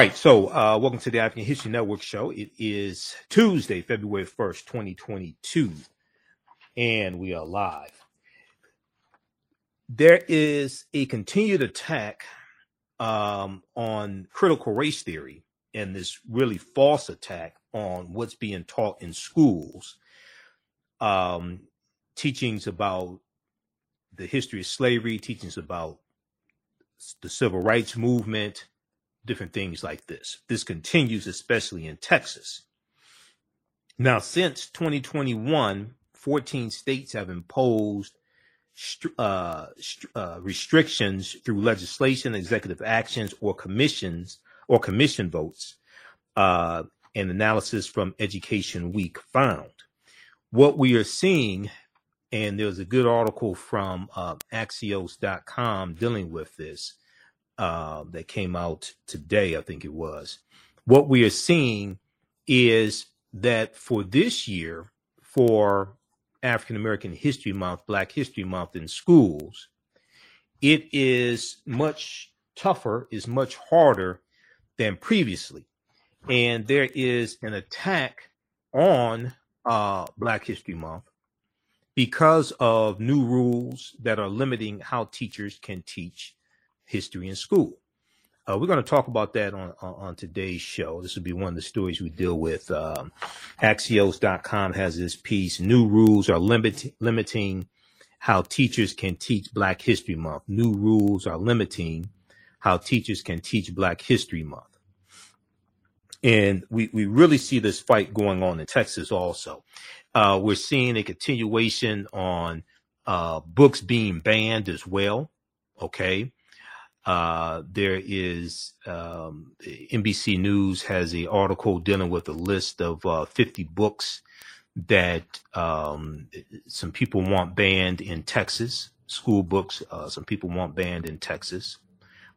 right, so uh, welcome to the African History Network show. It is Tuesday, February 1st, 2022, and we are live. There is a continued attack um, on critical race theory and this really false attack on what's being taught in schools. Um, teachings about the history of slavery, teachings about the civil rights movement, different things like this. This continues, especially in Texas. Now, since 2021, 14 states have imposed uh, uh, restrictions through legislation, executive actions, or commissions or commission votes. Uh, an analysis from Education Week found what we are seeing, and there's a good article from uh, Axios.com dealing with this uh, that came out today, I think it was. What we are seeing is that for this year, for African American History Month, Black History Month in schools, it is much tougher, is much harder than previously. And there is an attack on uh, Black History Month because of new rules that are limiting how teachers can teach history in school. Uh, we're going to talk about that on, on, on today's show. This will be one of the stories we deal with. Um, Axios.com has this piece. New rules are limit, limiting how teachers can teach Black History Month. New rules are limiting how teachers can teach Black History Month. And we, we really see this fight going on in Texas also. Uh, we're seeing a continuation on uh, books being banned as well. Okay. Uh, there is um, NBC News has a article dealing with a list of uh, 50 books that um, some people want banned in Texas. School books, uh, some people want banned in Texas.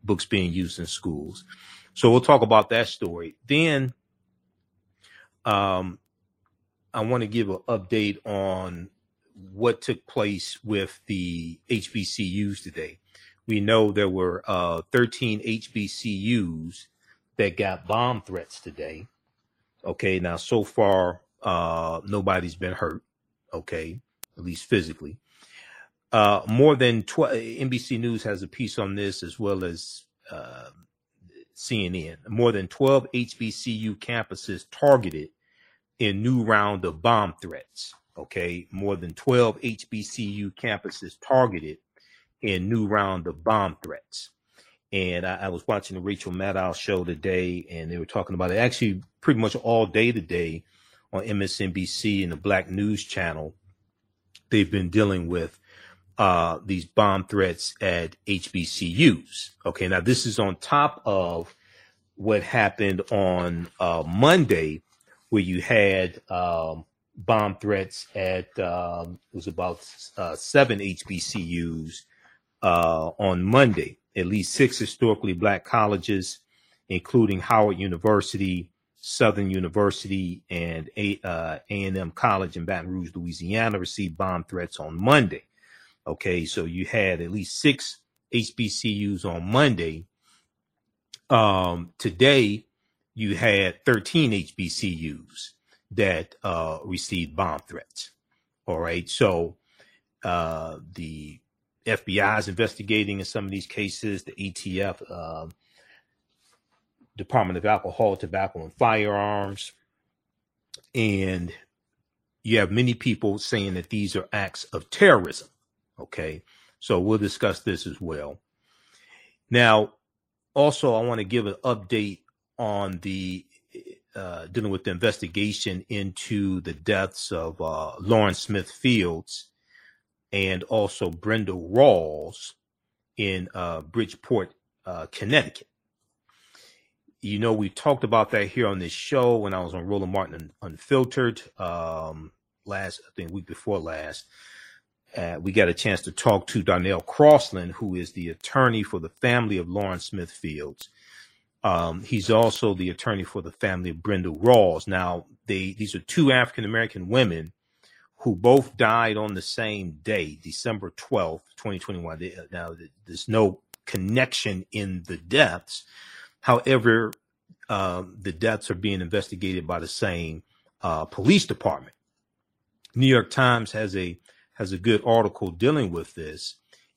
Books being used in schools. So we'll talk about that story. Then, um, I want to give an update on what took place with the HBCUs today we know there were uh, 13 HBCUs that got bomb threats today. Okay, now so far, uh, nobody's been hurt. Okay, at least physically. Uh, more than 12, NBC News has a piece on this as well as uh, CNN. More than 12 HBCU campuses targeted in new round of bomb threats. Okay, more than 12 HBCU campuses targeted in new round of bomb threats. And I, I, was watching the Rachel Maddow show today, and they were talking about it actually pretty much all day today on MSNBC and the Black News Channel. They've been dealing with uh, these bomb threats at HBCUs. Okay, now this is on top of what happened on uh, Monday, where you had um, bomb threats at um, it was about uh, seven HBCUs uh, on Monday. At least six historically black colleges, including Howard University, Southern University, and A uh, and m College in Baton Rouge, Louisiana, received bomb threats on Monday. Okay, so you had at least six HBCUs on Monday. Um, today, you had 13 HBCUs that uh, received bomb threats. All right, so uh, the FBI is investigating in some of these cases. The ATF, um, Department of Alcohol, Tobacco, and Firearms, and you have many people saying that these are acts of terrorism. Okay, so we'll discuss this as well. Now, also, I want to give an update on the uh, dealing with the investigation into the deaths of uh, Lauren Smith Fields and also Brenda Rawls in uh, Bridgeport, uh, Connecticut. You know, we talked about that here on this show when I was on Roland Martin Unfiltered um, last, I think, week before last. Uh, we got a chance to talk to Darnell Crosland, who is the attorney for the family of Lauren Smith Fields. Um, he's also the attorney for the family of Brenda Rawls. Now, they these are two African American women who both died on the same day, December 12th, 2021. Now, there's no connection in the deaths. However, um, the deaths are being investigated by the same uh, police department. New York Times has a has a good article dealing with this,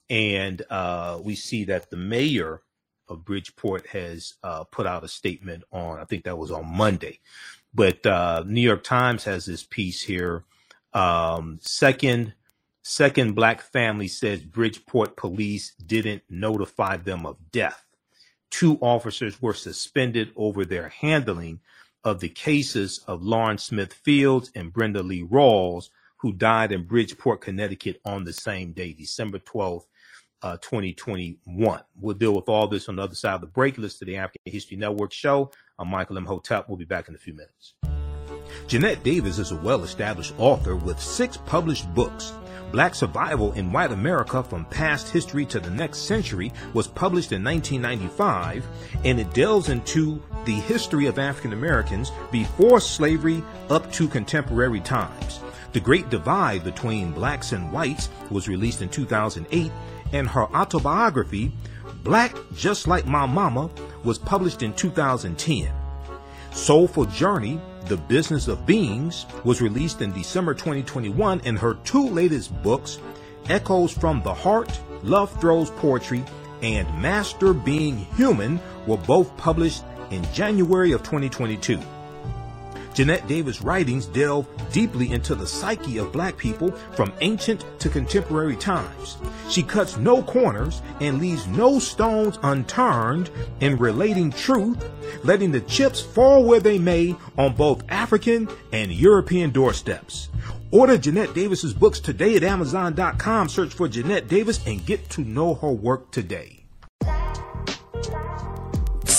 and uh, we see that the mayor of Bridgeport has uh, put out a statement on. I think that was on Monday, but uh, New York Times has this piece here. Um, second second black family says Bridgeport police didn't notify them of death. Two officers were suspended over their handling of the cases of Lauren Smith Fields and Brenda Lee Rawls, who died in Bridgeport, Connecticut on the same day, December 12th, uh, 2021. We'll deal with all this on the other side of the break. Listen to the African History Network show. I'm Michael Imhotep. We'll be back in a few minutes. Jeanette Davis is a well established author with six published books. Black Survival in White America from Past History to the Next Century was published in 1995, and it delves into the history of African Americans before slavery up to contemporary times. The Great Divide Between Blacks and Whites was released in 2008, and her autobiography, Black Just Like My Mama, was published in 2010. Soulful Journey, The Business of Beings, was released in December 2021, and her two latest books, Echoes from the Heart, Love Throws Poetry, and Master Being Human, were both published in January of 2022. Jeanette Davis' writings delve deeply into the psyche of black people from ancient to contemporary times. She cuts no corners and leaves no stones unturned in relating truth, letting the chips fall where they may on both African and European doorsteps. Order Jeanette Davis's books today at Amazon.com. Search for Jeanette Davis and get to know her work today.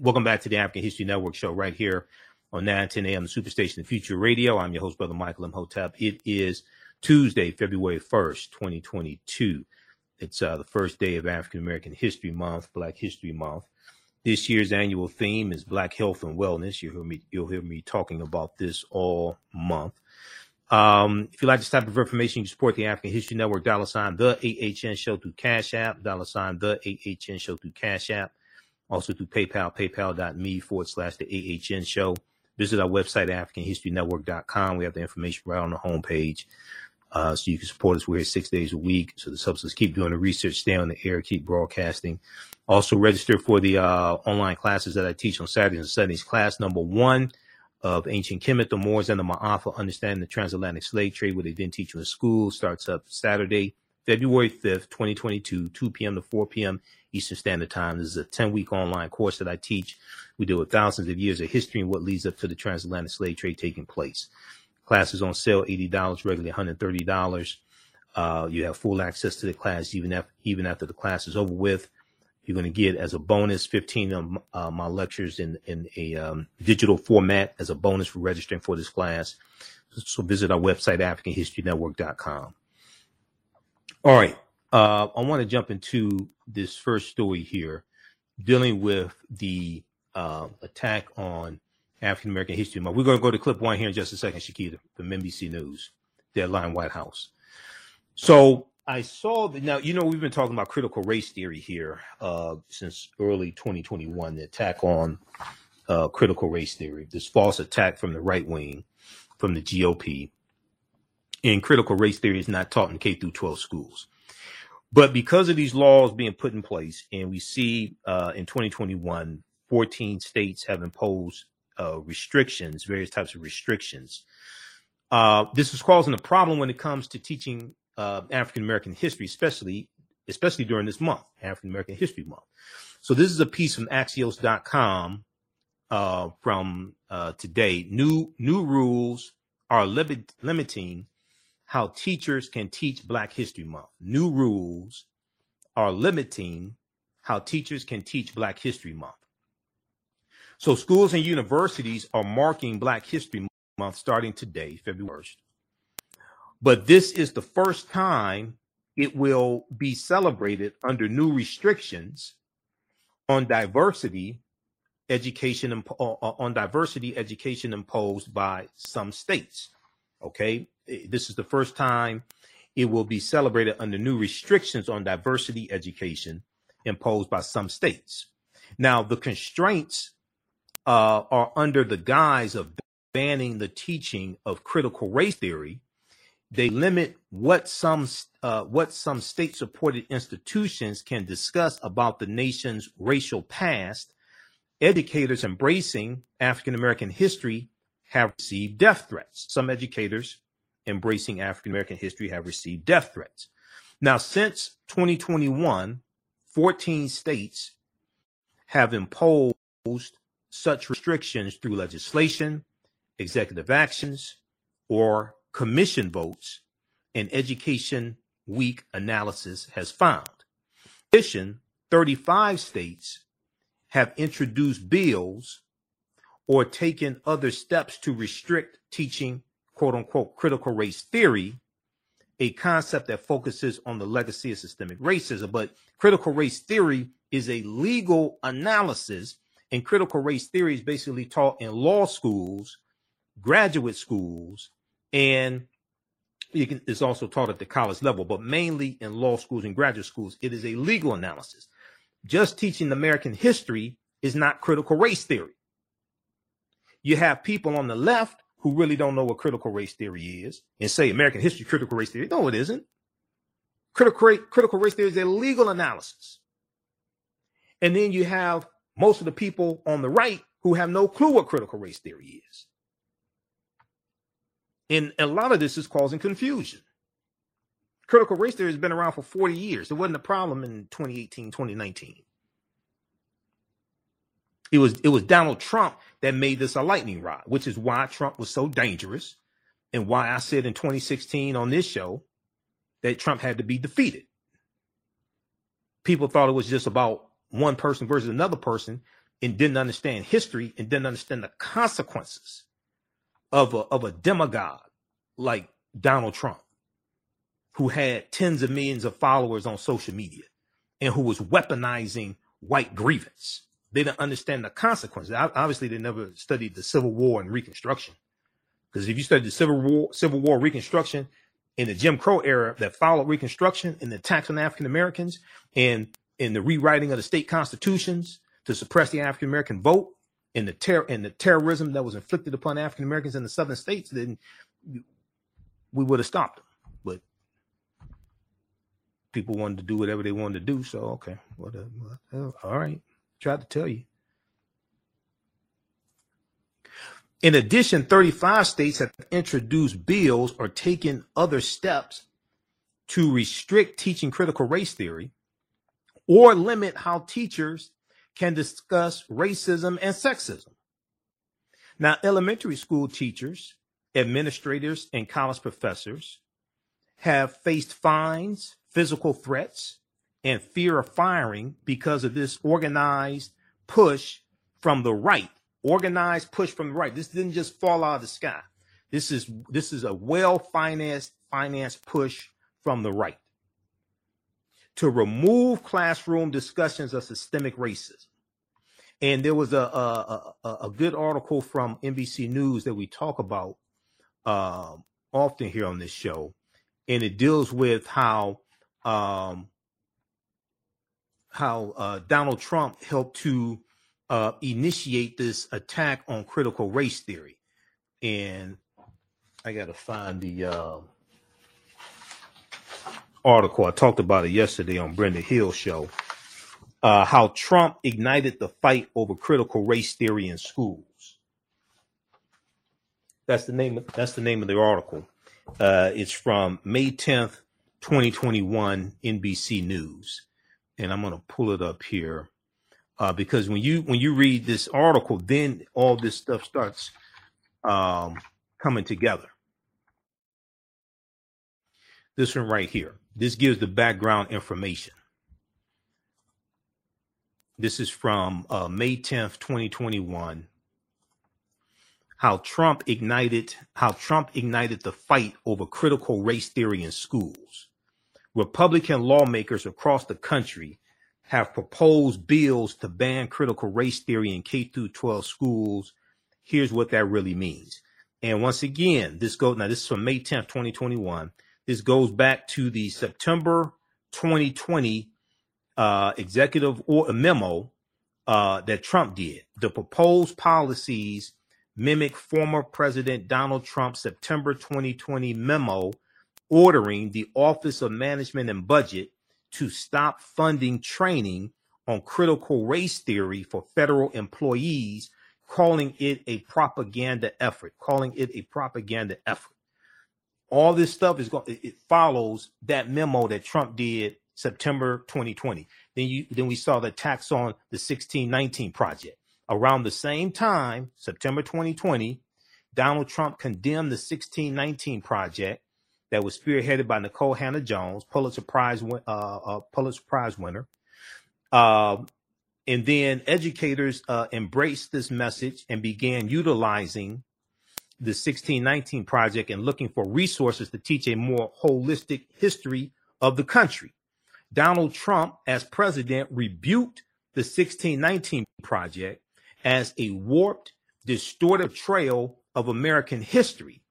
Welcome back to the African History Network show right here on 910 AM, the Superstation Future Radio. I'm your host, Brother Michael Imhotep. It is Tuesday, February 1st, 2022. It's uh, the first day of African American History Month, Black History Month. This year's annual theme is Black Health and Wellness. You'll hear me, you'll hear me talking about this all month. Um, if you like this type of information, you support the African History Network, dollar sign the AHN show through Cash App, dollar sign the AHN show through Cash App also through PayPal, paypal.me forward slash the AHN show. Visit our website, AfricanHistoryNetwork.com. We have the information right on the homepage. Uh, so you can support us. We're here six days a week. So this helps us keep doing the research, stay on the air, keep broadcasting. Also register for the uh, online classes that I teach on Saturdays and Sundays. Class number one of Ancient Kemet, the Moors and the Ma'afa, Understanding the Transatlantic Slave Trade, where they didn't teach you in school, starts up Saturday, February 5th, 2022, 2 p.m. to 4 p.m. Eastern Standard Time. This is a 10 week online course that I teach. We deal with thousands of years of history and what leads up to the transatlantic slave trade taking place. Classes on sale, $80, regularly $130. Uh, you have full access to the class even after, even after the class is over with. You're going to get as a bonus 15 of uh, my lectures in, in a um, digital format as a bonus for registering for this class. So visit our website, AfricanHistoryNetwork.com. All right. Uh, I want to jump into this first story here, dealing with the uh, attack on African American History Month. We're going to go to clip one here in just a second, Shakita, from NBC News, Deadline White House. So I saw that now, you know, we've been talking about critical race theory here uh, since early 2021, the attack on uh, critical race theory, this false attack from the right wing, from the GOP. And critical race theory is not taught in K through 12 schools. But because of these laws being put in place, and we see uh, in 2021, 14 states have imposed uh, restrictions, various types of restrictions. Uh, this is causing a problem when it comes to teaching uh, African American history, especially especially during this month, African American History Month. So this is a piece from Axios.com uh, from uh, today. New new rules are limit, limiting how teachers can teach Black History Month. New rules are limiting how teachers can teach Black History Month. So schools and universities are marking Black History month starting today, February 1st. But this is the first time it will be celebrated under new restrictions on diversity education uh, uh, on diversity education imposed by some states. Okay, this is the first time it will be celebrated under new restrictions on diversity education imposed by some states. Now, the constraints uh, are under the guise of banning the teaching of critical race theory. They limit what some uh, what some state-supported institutions can discuss about the nation's racial past educators embracing African American history have received death threats. Some educators embracing African American history have received death threats. Now, since 2021, 14 states have imposed such restrictions through legislation, executive actions, or commission votes, and Education Week analysis has found. In addition, 35 states have introduced bills or taken other steps to restrict teaching quote unquote critical race theory, a concept that focuses on the legacy of systemic racism. But critical race theory is a legal analysis, and critical race theory is basically taught in law schools, graduate schools, and can, it's also taught at the college level, but mainly in law schools and graduate schools. It is a legal analysis just teaching American history is not critical race theory. You have people on the left who really don't know what critical race theory is and say American history critical race theory. No, it isn't. Critical, critical race theory is a legal analysis. And then you have most of the people on the right who have no clue what critical race theory is. And a lot of this is causing confusion critical race theory has been around for 40 years. It wasn't a problem in 2018, 2019. It was it was Donald Trump that made this a lightning rod, which is why Trump was so dangerous and why I said in 2016 on this show that Trump had to be defeated. People thought it was just about one person versus another person and didn't understand history and didn't understand the consequences of a, of a demagogue like Donald Trump who had tens of millions of followers on social media and who was weaponizing white grievance. They didn't understand the consequences. Obviously, they never studied the Civil War and Reconstruction. Because if you study the Civil War, Civil War Reconstruction in the Jim Crow era that followed Reconstruction and the attacks on African Americans and in the rewriting of the state constitutions to suppress the African American vote and the terror and the terrorism that was inflicted upon African Americans in the southern states, then we would have stopped them But people wanted to do whatever they wanted to do. So okay, whatever. All right, tried to tell you. In addition, 35 states have introduced bills or taken other steps to restrict teaching critical race theory or limit how teachers can discuss racism and sexism. Now, elementary school teachers, administrators, and college professors have faced fines, physical threats, and fear of firing because of this organized push from the right. Organized push from the right. This didn't just fall out of the sky. This is this is a well financed financed push from the right to remove classroom discussions of systemic racism. And there was a a, a, a good article from NBC News that we talk about um, often here on this show, and it deals with how um, how uh, Donald Trump helped to uh, initiate this attack on critical race theory. And I got to find the uh, article. I talked about it yesterday on Brenda Hill's show. Uh, how Trump ignited the fight over critical race theory in schools. That's the name. Of, that's the name of the article. Uh, it's from May tenth, 2021 NBC News, and I'm going to pull it up here uh, because when you when you read this article, then all this stuff starts um, coming together. This one right here. This gives the background information. This is from uh, May 10th, 2021. how Trump ignited how Trump ignited the fight over critical race theory in schools. Republican lawmakers across the country have proposed bills to ban critical race theory in K through 12 schools. Here's what that really means. And once again, this goes now this is from May 10th, 2021. This goes back to the September 2020 uh, executive or memo uh, that Trump did. The proposed policies mimic former President Donald Trump's September 2020 memo ordering the Office of Management and Budget to stop funding training on critical race theory for federal employees, calling it a propaganda effort, calling it a propaganda effort. All this stuff is going it follows that memo that Trump did September 2020. Then you then we saw the tax on the 1619 project. Around the same time, September 2020, Donald Trump condemned the 1619 project that was spearheaded by Nikole Hannah-Jones, Pulitzer Prize uh, uh, Pulitzer Prize winner. Uh, and then educators uh, embraced this message and began utilizing the 1619 project and looking for resources to teach a more holistic history of the country. Donald Trump, as president, rebuked the 1619 project as a warped, distorted trail of American history.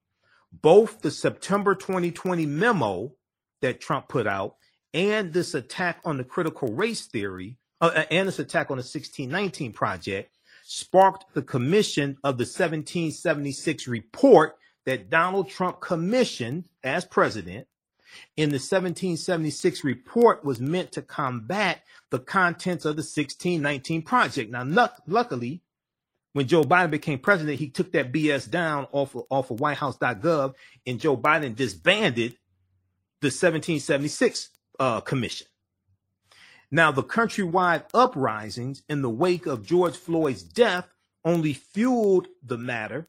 Both the September 2020 memo that Trump put out and this attack on the critical race theory uh, uh and this attack on the 1619 project sparked the commission of the 1776 report that Donald Trump commissioned as president. In the 1776 report was meant to combat the contents of the 1619 project. Now, luckily, when Joe Biden became president, he took that BS down off of, off of WhiteHouse.gov, and Joe Biden disbanded the 1776 uh, commission. Now, the countrywide uprisings in the wake of George Floyd's death only fueled the matter,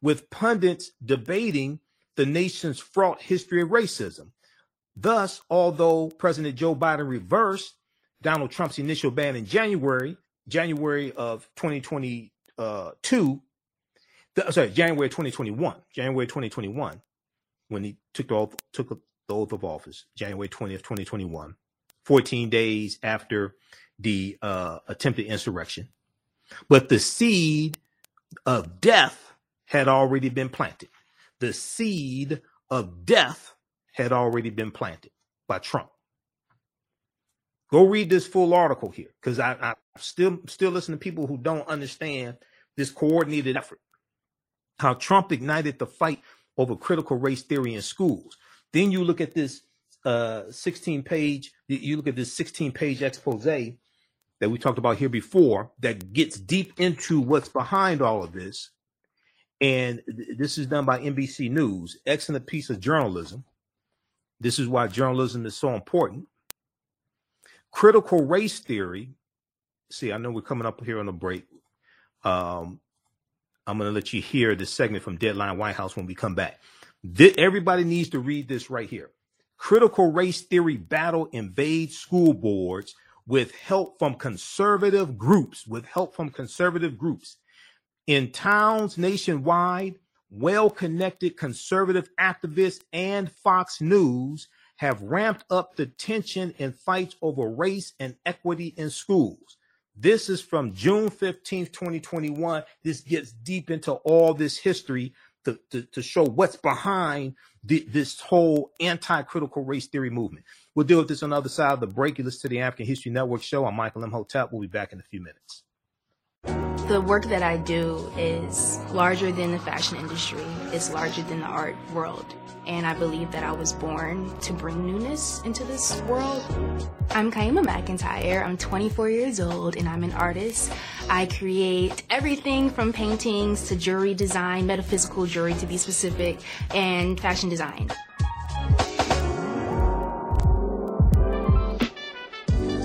with pundits debating the nation's fraught history of racism. Thus, although President Joe Biden reversed Donald Trump's initial ban in January, January of 2022, the, sorry, January 2021, January 2021, when he took the oath, took the oath of office, January 20th, 2021, 14 days after the uh, attempted insurrection. But the seed of death had already been planted. The seed of death had already been planted by Trump. Go read this full article here because I, I still still listen to people who don't understand this coordinated effort. How Trump ignited the fight over critical race theory in schools. Then you look at this uh, 16 page, you look at this 16 page expose that we talked about here before that gets deep into what's behind all of this. And th- this is done by NBC News. Excellent piece of journalism. This is why journalism is so important. Critical race theory. See, I know we're coming up here on a break. Um, I'm going to let you hear this segment from Deadline White House when we come back. Th- everybody needs to read this right here. Critical race theory battle invades school boards with help from conservative groups, with help from conservative groups. In towns nationwide, well connected conservative activists and Fox News have ramped up the tension in fights over race and equity in schools. This is from June 15th, 2021. This gets deep into all this history to, to, to show what's behind the, this whole anti-critical race theory movement. We'll deal with this on the other side of the break. You listen to the African History Network show. I'm Michael Imhotep. We'll be back in a few minutes. The work that I do is larger than the fashion industry. It's larger than the art world. And I believe that I was born to bring newness into this world. I'm Kyemah McEntyre. I'm 24 years old and I'm an artist. I create everything from paintings to jewelry design, metaphysical jewelry to be specific, and fashion design.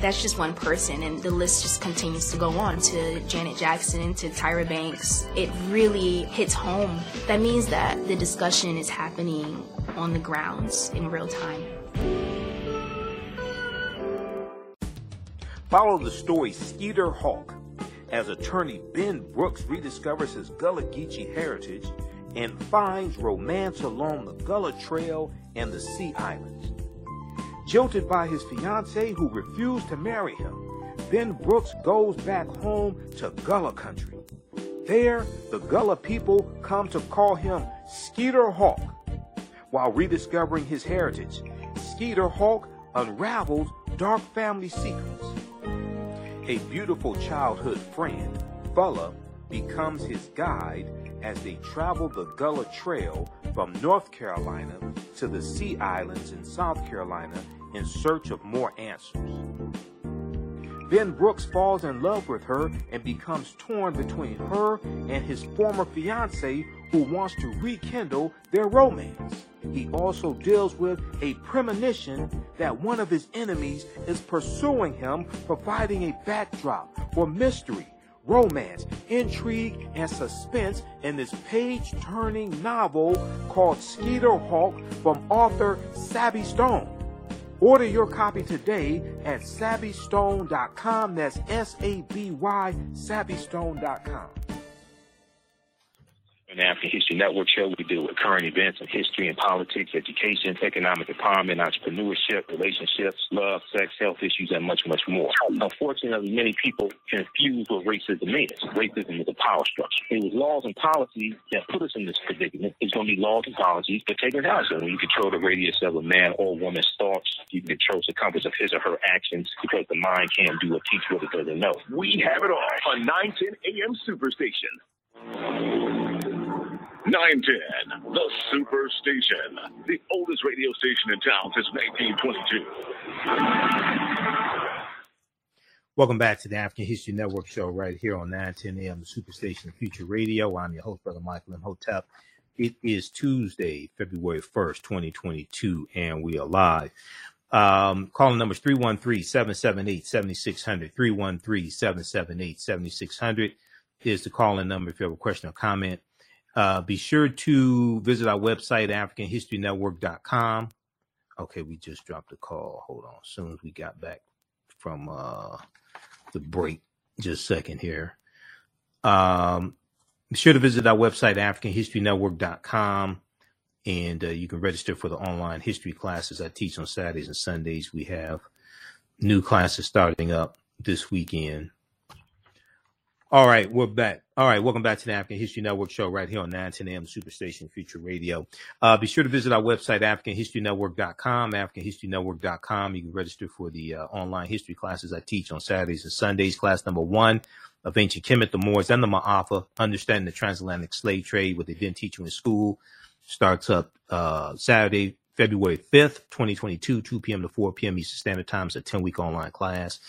That's just one person, and the list just continues to go on to Janet Jackson, to Tyra Banks. It really hits home. That means that the discussion is happening on the grounds in real time. Follow the story Skeeter Hawk as attorney Ben Brooks rediscovers his Gullah Geechee heritage and finds romance along the Gullah Trail and the Sea Islands. Jilted by his fiancee who refused to marry him, Ben Brooks goes back home to Gullah country. There, the Gullah people come to call him Skeeter Hawk. While rediscovering his heritage, Skeeter Hawk unravels dark family secrets. A beautiful childhood friend, Fulla, becomes his guide as they travel the Gullah Trail from North Carolina to the Sea Islands in South Carolina in search of more answers. Ben Brooks falls in love with her and becomes torn between her and his former fiance who wants to rekindle their romance. He also deals with a premonition that one of his enemies is pursuing him, providing a backdrop for mystery, romance, intrigue, and suspense in this page turning novel called Skeeter Hawk from author Sabby Stone. Order your copy today at sabbystone.com. That's S A B Y, sabbystone.com. The African History Network show, we deal with current events in history and politics, education, economic empowerment, entrepreneurship, relationships, love, sex, health issues, and much, much more. Unfortunately, many people confuse what racism is. Racism is a power structure. It was laws and policies that put us in this predicament. It's going to be laws and policies that take us out. When you control the radius of a man or woman's thoughts, you can control the compass of his or her actions because the mind can't do or teach what it doesn't know. We have it all on 910 AM Superstation. 910, the Superstation, the oldest radio station in town since 1922. Welcome back to the African History Network show right here on 910 AM, the Superstation Future Radio. I'm your host, Brother Michael M. Imhotep. It is Tuesday, February 1st, 2022, and we are live. Um, calling numbers 313-778-7600, 313-778-7600 is the calling number if you have a question or comment. Uh, be sure to visit our website, AfricanHistoryNetwork.com. Okay, we just dropped a call. Hold on. As soon as we got back from uh, the break, just a second here. Um, be sure to visit our website, AfricanHistoryNetwork.com. And uh, you can register for the online history classes I teach on Saturdays and Sundays. We have new classes starting up this weekend. All right, we're back. All right, welcome back to the African History Network show right here on 910 AM Superstation Future Radio. Uh, be sure to visit our website, AfricanHistoryNetwork.com, AfricanHistoryNetwork.com. You can register for the uh, online history classes I teach on Saturdays and Sundays. Class number one of Ancient Kemet, the Moors, and the Ma'afa, Understanding the Transatlantic Slave Trade, what they didn't teach you in school, starts up uh, Saturday, February 5th, 2022, 2 p.m. to 4 p.m. Eastern Standard Time. It's a 10 week online class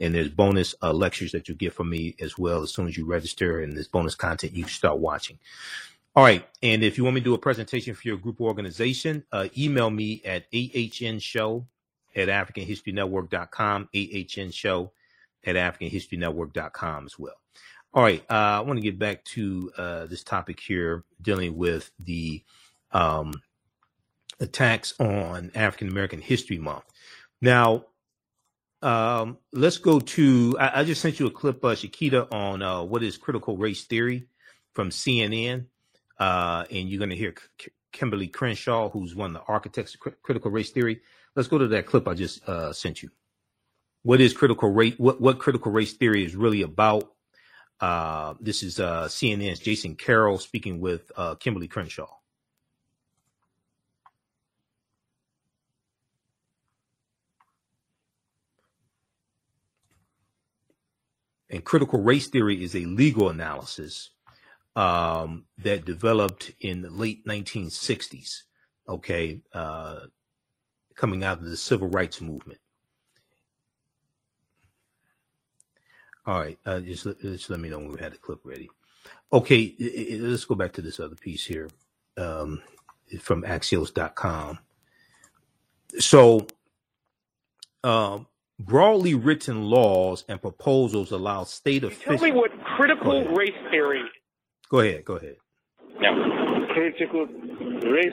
and there's bonus uh, lectures that you get from me as well as soon as you register and there's bonus content you start watching. All right. And if you want me to do a presentation for your group organization uh, email me at ahnshow at africanhistorynetwork.com ahnshow at africanhistorynetwork.com as well. All right. Uh, i want to get back to uh, this topic here dealing with the um, attacks on african american history month. Now um, let's go to. I, I, just sent you a clip, uh, Shakita, on uh, what is critical race theory from CNN, uh, and you're going to hear K- Kimberlé Crenshaw, who's one of the architects of cr- critical race theory. Let's go to that clip I just uh, sent you. What is critical race? What what critical race theory is really about? Uh, this is uh, CNN's Jason Carroll speaking with uh, Kimberlé Crenshaw. And critical race theory is a legal analysis um, that developed in the late 1960s, okay, uh, coming out of the civil rights movement. All right, uh, just, just let me know when we had the clip ready. Okay, let's go back to this other piece here um, from Axios.com. So, um, broadly written laws and proposals allow state Tell officials. me what critical Go ahead. race theory. Go ahead. Go ahead. No. critical race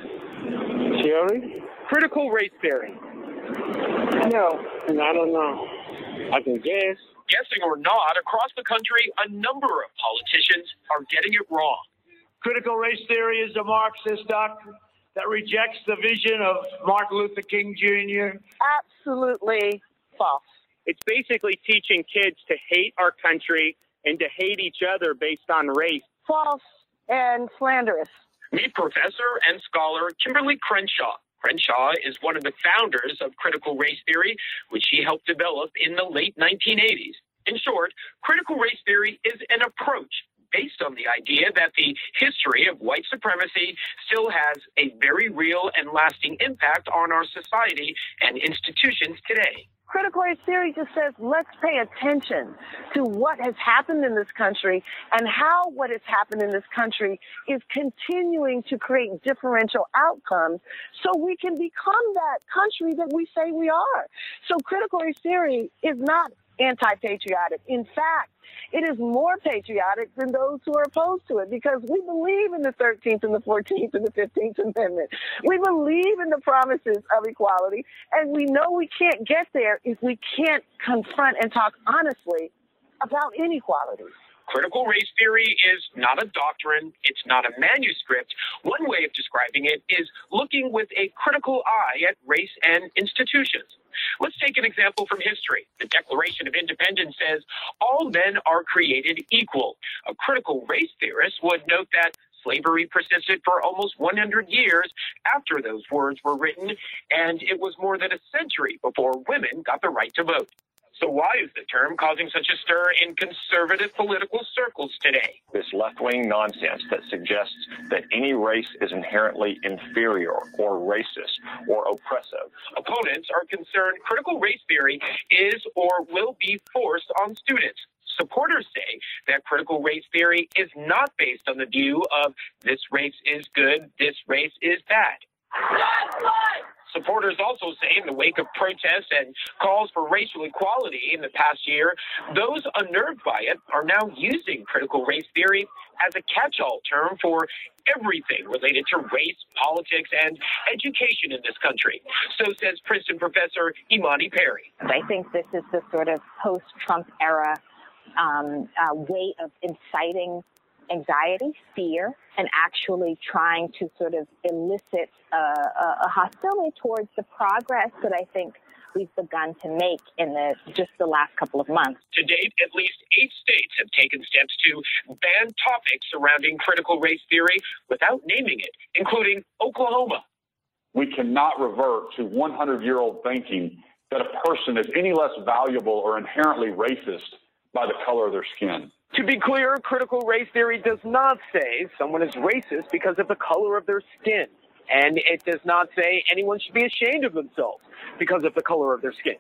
theory? Critical race theory. No, And I don't know. I can guess. Guessing or not, across the country, a number of politicians are getting it wrong. Critical race theory is a Marxist doctrine that rejects the vision of Martin Luther King Jr. absolutely false. It's basically teaching kids to hate our country and to hate each other based on race. False and slanderous. Meet professor and scholar Kimberlé Crenshaw. Crenshaw is one of the founders of critical race theory, which she helped develop in the late 1980s. In short, critical race theory is an approach based on the idea that the history of white supremacy still has a very real and lasting impact on our society and institutions today. Critical race theory just says let's pay attention to what has happened in this country and how what has happened in this country is continuing to create differential outcomes so we can become that country that we say we are. So critical race theory is not anti-patriotic. In fact, it is more patriotic than those who are opposed to it because we believe in the 13th and the 14th and the 15th Amendment. We believe in the promises of equality, and we know we can't get there if we can't confront and talk honestly about inequality. Critical race theory is not a doctrine. It's not a manuscript. One way of describing it is looking with a critical eye at race and institutions. Let's take an example from history. The Declaration of Independence says all men are created equal. A critical race theorist would note that slavery persisted for almost 100 years after those words were written, and it was more than a century before women got the right to vote. So why is the term causing such a stir in conservative political circles today? this left wing nonsense that suggests that any race is inherently inferior or racist or oppressive. Opponents are concerned critical race theory is or will be forced on students. Supporters say that critical race theory is not based on the view of this race is good, this race is bad. Supporters also say, in the wake of protests and calls for racial equality in the past year, those unnerved by it are now using critical race theory as a catch all term for everything related to race, politics, and education in this country. So says Princeton professor Imani Perry. I think this is the sort of post-Trump era um, uh, way of inciting anxiety, fear, and actually trying to sort of elicit uh, a, a hostility towards the progress that I think we've begun to make in the just the last couple of months. To date, at least eight states have taken steps to ban topics surrounding critical race theory without naming it, including Oklahoma. We cannot revert to 100 year old thinking that a person is any less valuable or inherently racist by the color of their skin. To be clear, critical race theory does not say someone is racist because of the color of their skin. And it does not say anyone should be ashamed of themselves because of the color of their skin.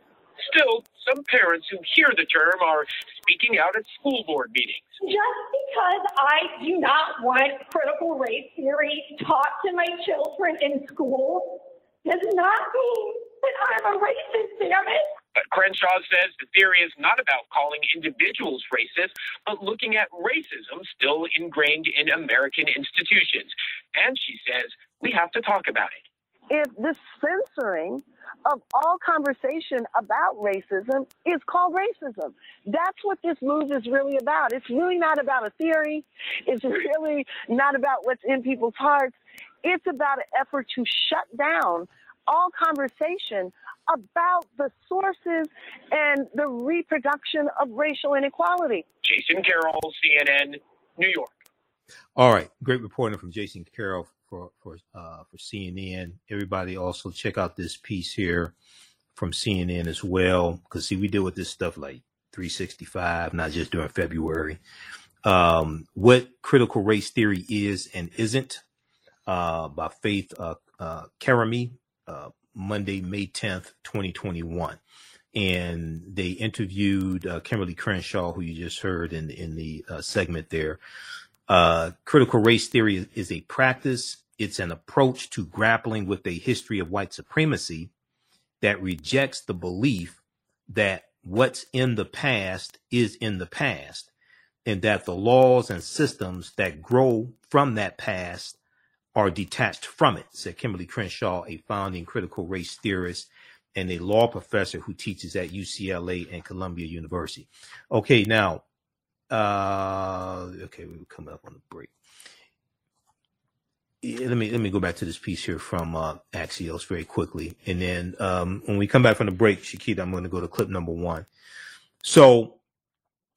Still, some parents who hear the term are speaking out at school board meetings. Just because I do not want critical race theory taught to my children in school does not mean that I'm a racist, damn it. But Crenshaw says the theory is not about calling individuals racist, but looking at racism still ingrained in American institutions. And she says we have to talk about it. If the censoring of all conversation about racism is called racism. That's what this move is really about. It's really not about a theory. It's really not about what's in people's hearts. It's about an effort to shut down all conversation about the sources and the reproduction of racial inequality. Jason Carroll, CNN, New York. All right, great reporting from Jason Carroll for for uh, for CNN. Everybody also check out this piece here from CNN as well, because see, we deal with this stuff like 365, not just during February. Um, what critical race theory is and isn't uh, by Faith uh, uh, Karimi, uh, Monday, May 10th, 2021. And they interviewed uh, Kimberlé Crenshaw, who you just heard in, in the uh, segment there. Uh, critical race theory is, is a practice, it's an approach to grappling with a history of white supremacy that rejects the belief that what's in the past is in the past and that the laws and systems that grow from that past are detached from it, said Kimberlé Crenshaw, a founding critical race theorist and a law professor who teaches at UCLA and Columbia University. Okay, now, uh, okay, we're coming up on the break. Let me let me go back to this piece here from uh, Axios very quickly, and then um, when we come back from the break, Shakita, I'm going to go to clip number one. So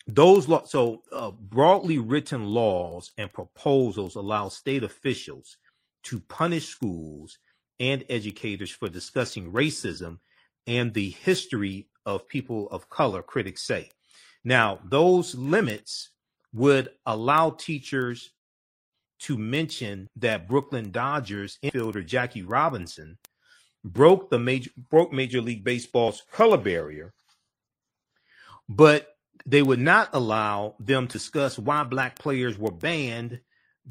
those law, so uh, broadly written laws and proposals allow state officials to punish schools and educators for discussing racism and the history of people of color, critics say. Now, those limits would allow teachers to mention that Brooklyn Dodgers infielder Jackie Robinson broke the major broke Major League Baseball's color barrier, but they would not allow them to discuss why black players were banned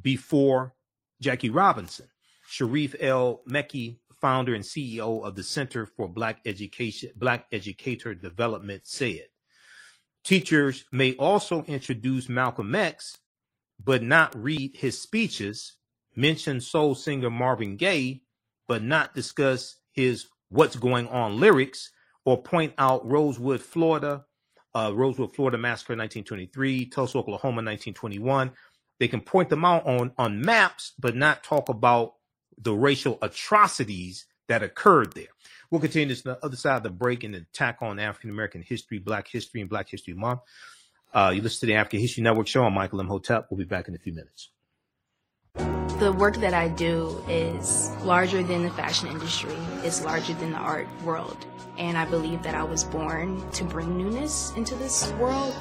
before Jackie Robinson. Sharif El-Mekki, founder and CEO of the Center for Black Education, Black Educator Development, said, teachers may also introduce Malcolm X, but not read his speeches, mention soul singer Marvin Gaye, but not discuss his what's going on lyrics, or point out Rosewood, Florida, uh, Rosewood, Florida massacre 1923, Tulsa, Oklahoma 1921. They can point them out on on maps, but not talk about the racial atrocities that occurred there. We'll continue this on the other side of the break and attack on African American history, Black history, and Black History Month. Uh, you listen to the African History Network show. I'm Michael Imhotep. We'll be back in a few minutes. The work that I do is larger than the fashion industry. It's larger than the art world. And I believe that I was born to bring newness into this world.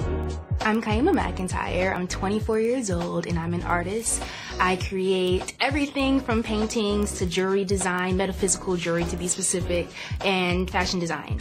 I'm Kyemah McEntyre. I'm 24 years old and I'm an artist. I create everything from paintings to jewelry design, metaphysical jewelry to be specific, and fashion design.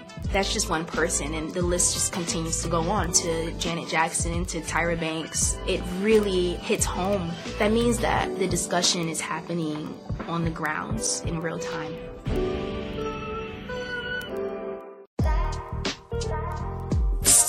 that's just one person and the list just continues to go on to Janet Jackson to Tyra Banks. It really hits home. That means that the discussion is happening on the grounds in real time.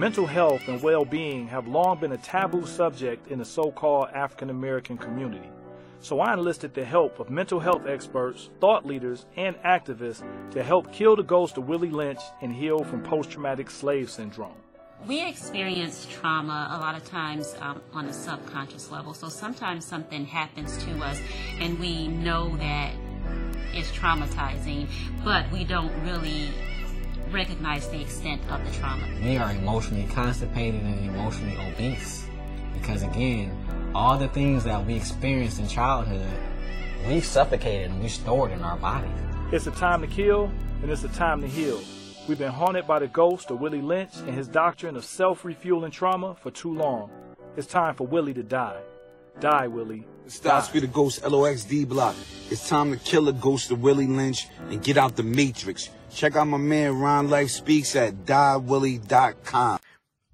Mental health and well being have long been a taboo subject in the so called African American community. So I enlisted the help of mental health experts, thought leaders, and activists to help kill the ghost of Willie Lynch and heal from post traumatic slave syndrome. We experience trauma a lot of times um, on a subconscious level. So sometimes something happens to us and we know that it's traumatizing, but we don't really recognize the extent of the trauma. We are emotionally constipated and emotionally obese because, again, all the things that we experienced in childhood, we suffocated and we stored in our bodies. It's a time to kill and it's a time to heal. We've been haunted by the ghost of Willie Lynch and his doctrine of self refueling trauma for too long. It's time for Willie to die. Die, Willie. Stop Street of Ghost LOXD block. It's time to kill the ghost of Willie Lynch and get out the matrix. Check out my man Ron Life Speaks at diewillie.com.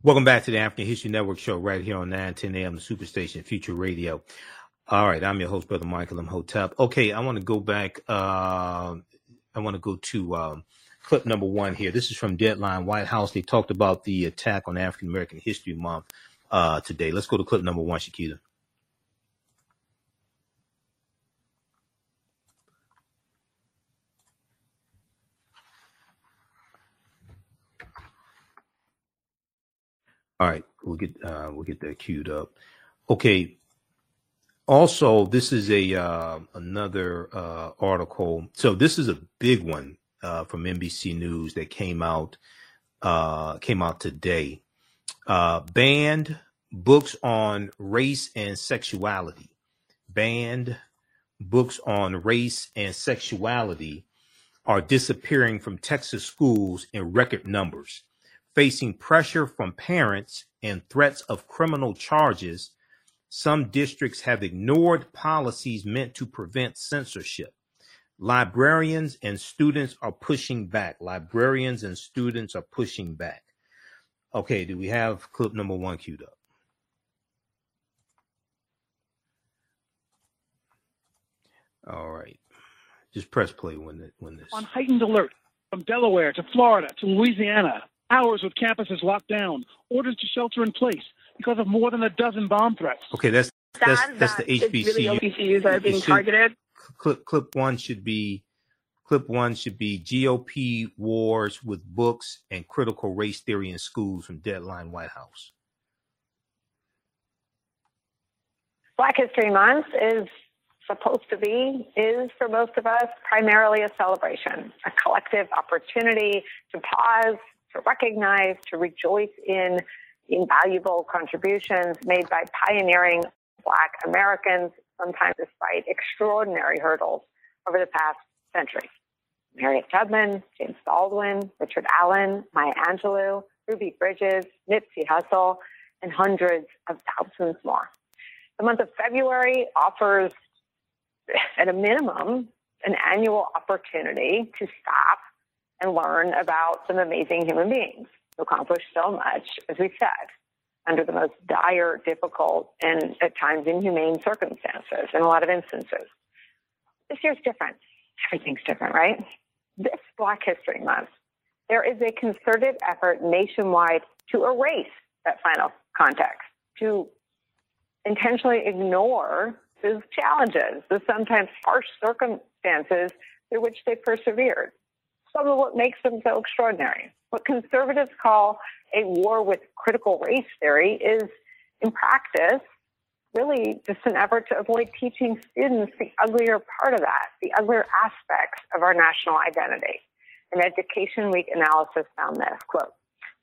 Welcome back to the African History Network show right here on 910 AM, the Superstation Future Radio. All right, I'm your host, Brother Michael Imhotep. Okay, I want to go back. Uh, I want to go to um, clip number one here. This is from Deadline White House. They talked about the attack on African American History Month uh, today. Let's go to clip number one, Shakita. All right, we'll get uh, we'll get that queued up. Okay, also, this is a uh, another uh, article. So this is a big one uh, from NBC News that came out uh, came out today. Uh, banned books on race and sexuality. Banned books on race and sexuality are disappearing from Texas schools in record numbers, facing pressure from parents and threats of criminal charges. Some districts have ignored policies meant to prevent censorship. Librarians and students are pushing back. Librarians and students are pushing back. Okay, do we have clip number one queued up? All right. Just press play when it, when this. on heightened alert from Delaware to Florida to Louisiana. Hours with campuses locked down, orders to shelter in place because of more than a dozen bomb threats. Okay, that's that's Sad that's the that it's really HBCU. HBCUs that are being should- targeted. Clip clip one should be clip one should be GOP wars with books and critical race theory in schools from Deadline White House. Black History Month is supposed to be, is for most of us, primarily a celebration, a collective opportunity to pause, to recognize, to rejoice in invaluable contributions made by pioneering Black Americans, sometimes despite extraordinary hurdles over the past century. Harriet Tubman, James Baldwin, Richard Allen, Maya Angelou, Ruby Bridges, Nipsey Hussle, and hundreds of thousands more. The month of February offers, at a minimum, an annual opportunity to stop and learn about some amazing human beings who accomplished so much, as we said, under the most dire, difficult, and at times inhumane circumstances in a lot of instances. This year's different. Everything's different, right? This Black History Month, there is a concerted effort nationwide to erase that final context, to intentionally ignore those challenges, the sometimes harsh circumstances through which they persevered. Some of what makes them so extraordinary. What conservatives call a war with critical race theory is, in practice, really just an effort to avoid teaching students the uglier part of that, the uglier aspects of our national identity. An Education Week analysis found this quote,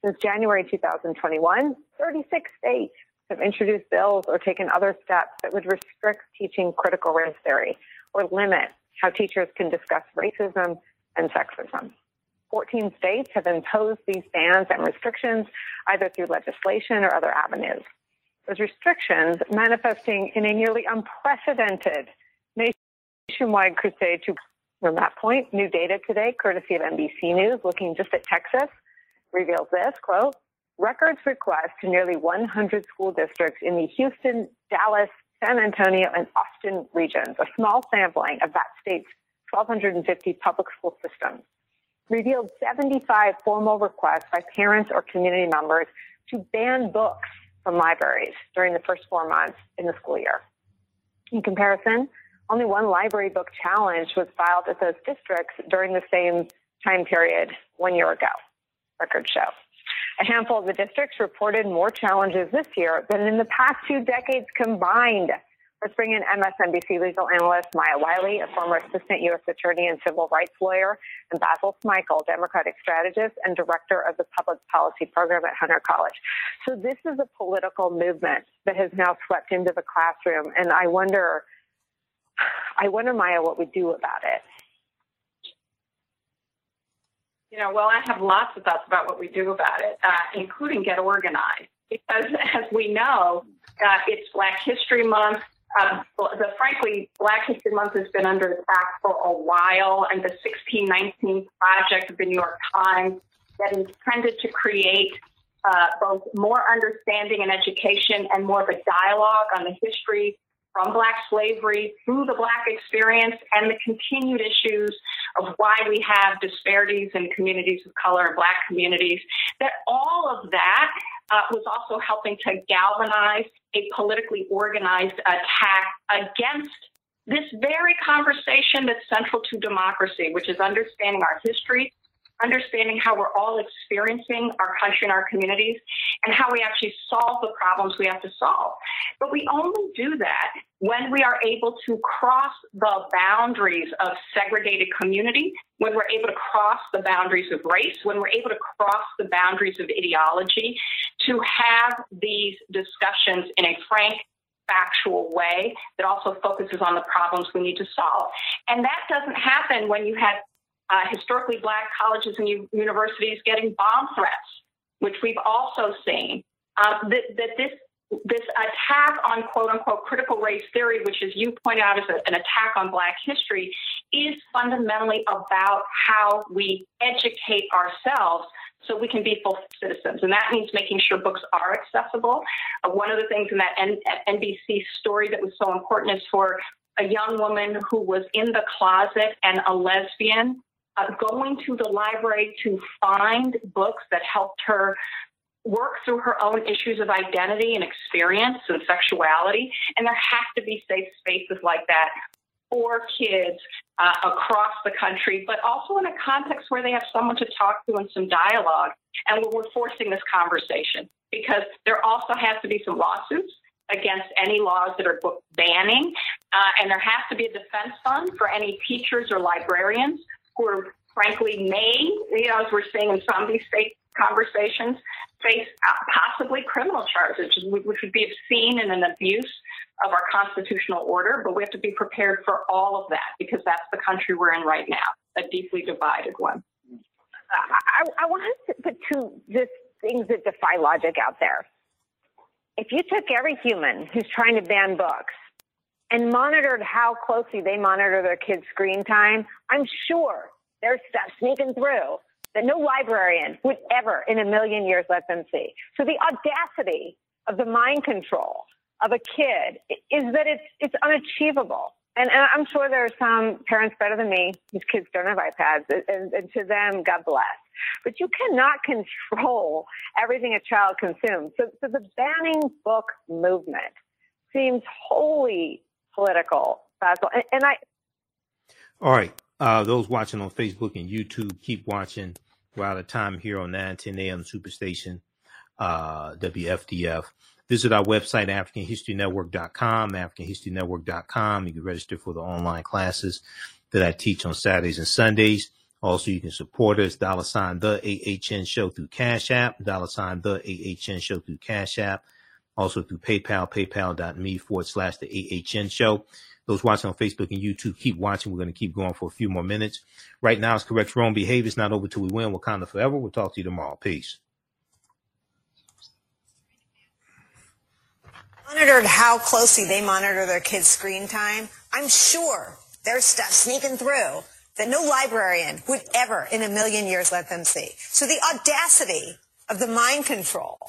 since January 2021, 36 states have introduced bills or taken other steps that would restrict teaching critical race theory or limit how teachers can discuss racism and sexism. 14 states have imposed these bans and restrictions either through legislation or other avenues. Those restrictions manifesting in a nearly unprecedented nationwide crusade to from that point, new data today, courtesy of NBC News, looking just at Texas, reveals this quote, records requests to nearly 100 school districts in the Houston, Dallas, San Antonio, and Austin regions, a small sampling of that state's 1,250 public school systems, revealed 75 formal requests by parents or community members to ban books from libraries during the first four months in the school year. In comparison, only one library book challenge was filed at those districts during the same time period one year ago, records show. A handful of the districts reported more challenges this year than in the past two decades combined. Let's bring in MSNBC legal analyst Maya Wiley, a former assistant U.S. attorney and civil rights lawyer, and Basil Smikle, Democratic strategist and director of the public policy program at Hunter College. So this is a political movement that has now swept into the classroom, and I wonder, I wonder, Maya, what we do about it. You know, well, I have lots of thoughts about what we do about it, uh, including get organized. Because as we know, uh, it's Black History Month. Uh, the, frankly, Black History Month has been under attack for a while, and the 1619 Project of the New York Times that intended to create uh, both more understanding and education and more of a dialogue on the history from Black slavery through the Black experience and the continued issues of why we have disparities in communities of color and Black communities, that all of that uh, was also helping to galvanize a politically organized attack against this very conversation that's central to democracy, which is understanding our history understanding how we're all experiencing our country and our communities, and how we actually solve the problems we have to solve. But we only do that when we are able to cross the boundaries of segregated community, when we're able to cross the boundaries of race, when we're able to cross the boundaries of ideology, to have these discussions in a frank, factual way that also focuses on the problems we need to solve. And that doesn't happen when you have uh, historically black colleges and u- universities getting bomb threats, which we've also seen. Uh, that, that this this attack on quote unquote critical race theory, which as you pointed out is a, an attack on black history, is fundamentally about how we educate ourselves so we can be full citizens. And that means making sure books are accessible. Uh, one of the things in that N- NBC story that was so important is for a young woman who was in the closet and a lesbian uh, going to the library to find books that helped her work through her own issues of identity and experience and sexuality. And there have to be safe spaces like that for kids uh, across the country, but also in a context where they have someone to talk to and some dialogue. And we're forcing this conversation because there also has to be some lawsuits against any laws that are book banning. Uh, and there has to be a defense fund for any teachers or librarians who are frankly may, you know, as we're seeing in some of these state conversations, face uh, possibly criminal charges, which would be obscene and an abuse of our constitutional order. But we have to be prepared for all of that because that's the country we're in right now, a deeply divided one. I, I want to put two just things that defy logic out there. If you took every human who's trying to ban books and monitored how closely they monitor their kids' screen time, I'm sure there's stuff sneaking through that no librarian would ever in a million years let them see. So the audacity of the mind control of a kid is that it's, it's unachievable. And, and I'm sure there are some parents better than me whose kids don't have iPads, and, and to them, God bless. But you cannot control everything a child consumes. So, so the banning book movement seems wholly political, Basil. And, and I. All right. Uh, those watching on Facebook and YouTube, keep watching. We're out of time here on 910 AM Superstation, uh, WFDF. Visit our website, AfricanHistoryNetwork.com, AfricanHistoryNetwork.com. You can register for the online classes that I teach on Saturdays and Sundays. Also, you can support us, dollar sign the AHN show through Cash App, dollar sign the AHN show through Cash App. Also through PayPal, paypal.me forward slash the AHN show. Those watching on Facebook and YouTube, keep watching. We're going to keep going for a few more minutes. Right now, it's correct wrong behavior. It's not over till we win. Wakanda forever. We'll talk to you tomorrow. Peace. Monitored how closely they monitor their kids' screen time. I'm sure there's stuff sneaking through that no librarian would ever in a million years let them see. So the audacity of the mind control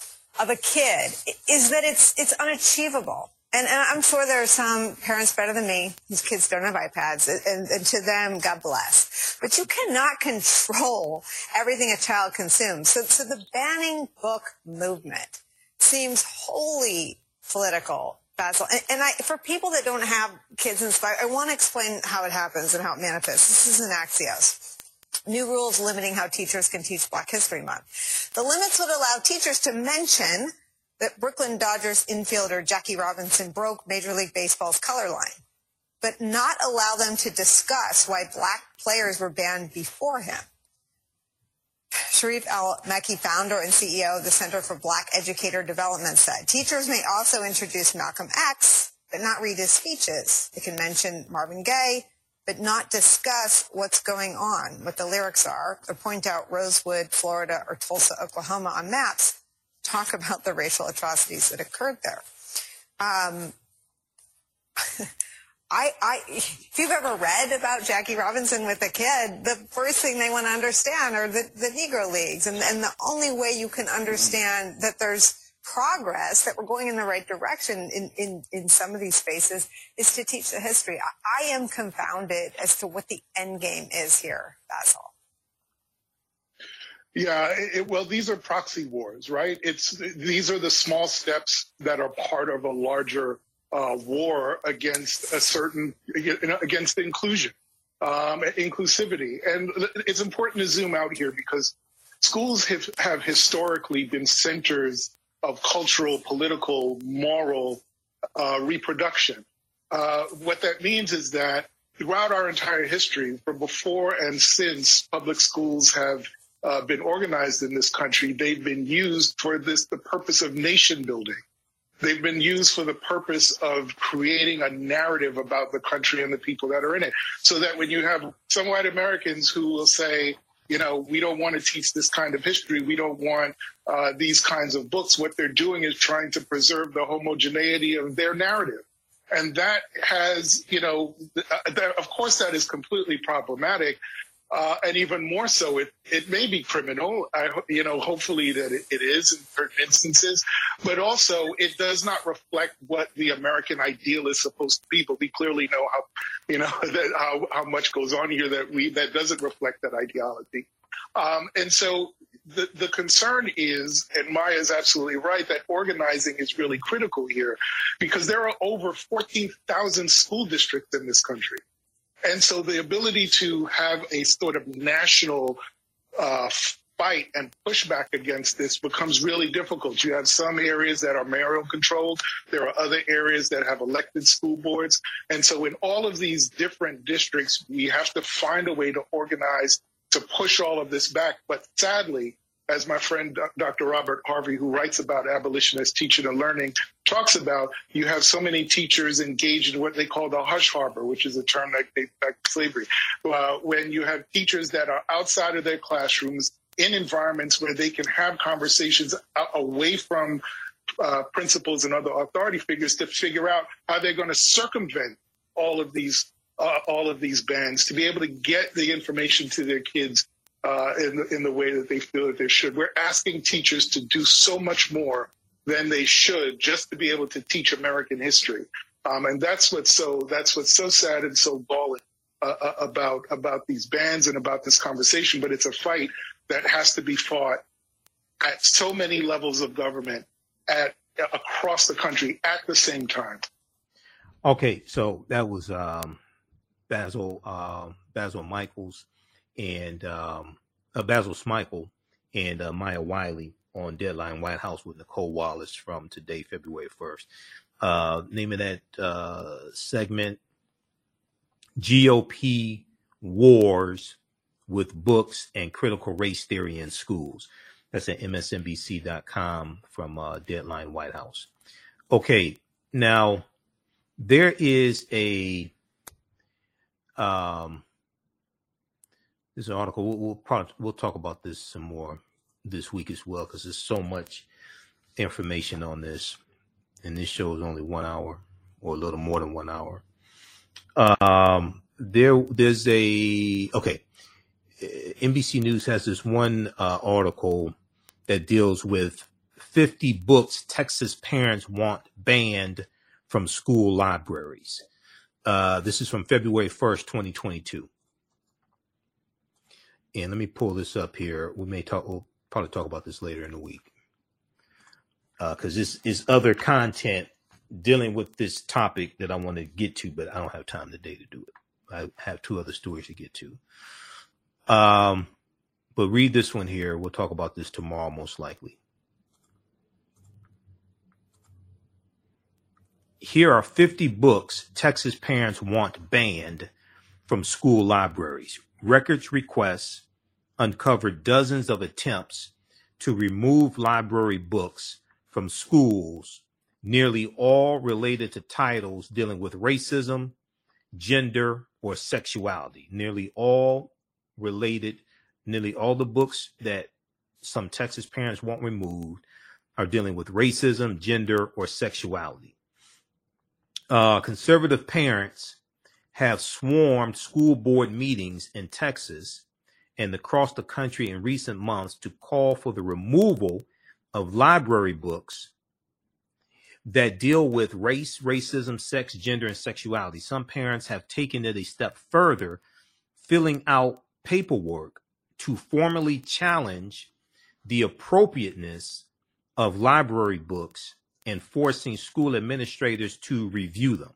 of a kid is that it's, it's unachievable. And, and, I'm sure there are some parents better than me whose kids don't have iPads, and, and, to them, God bless. But you cannot control everything a child consumes. So, so the banning book movement seems wholly political, Basil. And, and I, for people that don't have kids in school, I want to explain how it happens and how it manifests. This is an Axios. New rules limiting how teachers can teach Black History Month. The limits would allow teachers to mention that Brooklyn Dodgers infielder Jackie Robinson broke Major League Baseball's color line, but not allow them to discuss why black players were banned before him. Sharif El-Mekki, founder and CEO of the Center for Black Educator Development, said teachers may also introduce Malcolm X, but not read his speeches. They can mention Marvin Gaye, but not discuss what's going on, what the lyrics are, or point out Rosewood, Florida, or Tulsa, Oklahoma on maps talk about the racial atrocities that occurred there. Um, I, I, if you've ever read about Jackie Robinson with a kid, the first thing they want to understand are the, the Negro Leagues. And, and the only way you can understand that there's progress, that we're going in the right direction in, in, in some of these spaces is to teach the history. I, I am confounded as to what the end game is here, Basil. Yeah, it, well, these are proxy wars, right? It's these are the small steps that are part of a larger uh, war against a certain against inclusion. um, inclusivity. And it's important to zoom out here because schools have, have historically been centers of cultural, political, moral uh, reproduction. Uh, what that means is that throughout our entire history, from before and since public schools have uh, been organized in this country, they've been used for this the purpose of nation building. They've been used for the purpose of creating a narrative about the country and the people that are in it. So that when you have some white Americans who will say, you know, we don't want to teach this kind of history. We don't want uh, these kinds of books. What they're doing is trying to preserve the homogeneity of their narrative. And that has, you know, uh, that, of course, that is completely problematic. Uh, and even more so, it, it may be criminal. I, you know, hopefully that it, it is in certain instances, but also it does not reflect what the American ideal is supposed to be. But we clearly know how, you know, that how, how much goes on here that we that doesn't reflect that ideology. Um, and so the, the concern is, and Maya is absolutely right, that organizing is really critical here because there are over 14,000 school districts in this country. And so the ability to have a sort of national uh, fight and pushback against this becomes really difficult. You have some areas that are mayoral controlled. There are other areas that have elected school boards. And so in all of these different districts, we have to find a way to organize to push all of this back. But sadly, as my friend Dr. Robert Harvey, who writes about abolitionist teaching and learning, talks about, you have so many teachers engaged in what they call the hush harbor, which is a term that dates back to slavery. Uh, when you have teachers that are outside of their classrooms in environments where they can have conversations away from uh, principals and other authority figures to figure out how they're going to circumvent all of these uh, all of these bans to be able to get the information to their kids uh, in, the, in the way that they feel that they should. We're asking teachers to do so much more than they should just to be able to teach American history. Um, and that's what's so that's what's so sad and so galling uh, uh, about about these bans and about this conversation. But it's a fight that has to be fought at so many levels of government at across the country at the same time. Okay, so that was um, Basil uh, Basil Michaels and um, uh, Basil Smikle and uh, Maya Wiley on Deadline White House with Nicolle Wallace from today, February 1st. Uh, name of that uh, segment GOP Wars with Books and Critical Race Theory in Schools. That's at MSNBC.com from uh, Deadline White House. Okay, now there is a um, this article. We'll, we'll probably we'll talk about this some more this week as well because there's so much information on this, and this show is only one hour or a little more than one hour. Um, there there's a okay. NBC News has this one uh, article that deals with 50 books Texas parents want banned from school libraries. Uh, this is from February 1st, 2022 and let me pull this up here. We may talk. We'll probably talk about this later in the week because uh, this is other content dealing with this topic that I want to get to, but I don't have time today to do it. I have two other stories to get to. Um, but read this one here. We'll talk about this tomorrow, most likely. Here are 50 books Texas parents want banned from school libraries. Records requests uncovered dozens of attempts to remove library books from schools, nearly all related to titles dealing with racism, gender, or sexuality. Nearly all related, nearly all the books that some Texas parents want removed are dealing with racism, gender, or sexuality. Uh, conservative parents have swarmed school board meetings in Texas and across the country in recent months to call for the removal of library books that deal with race, racism, sex, gender, and sexuality. Some parents have taken it a step further, filling out paperwork to formally challenge the appropriateness of library books and forcing school administrators to review them.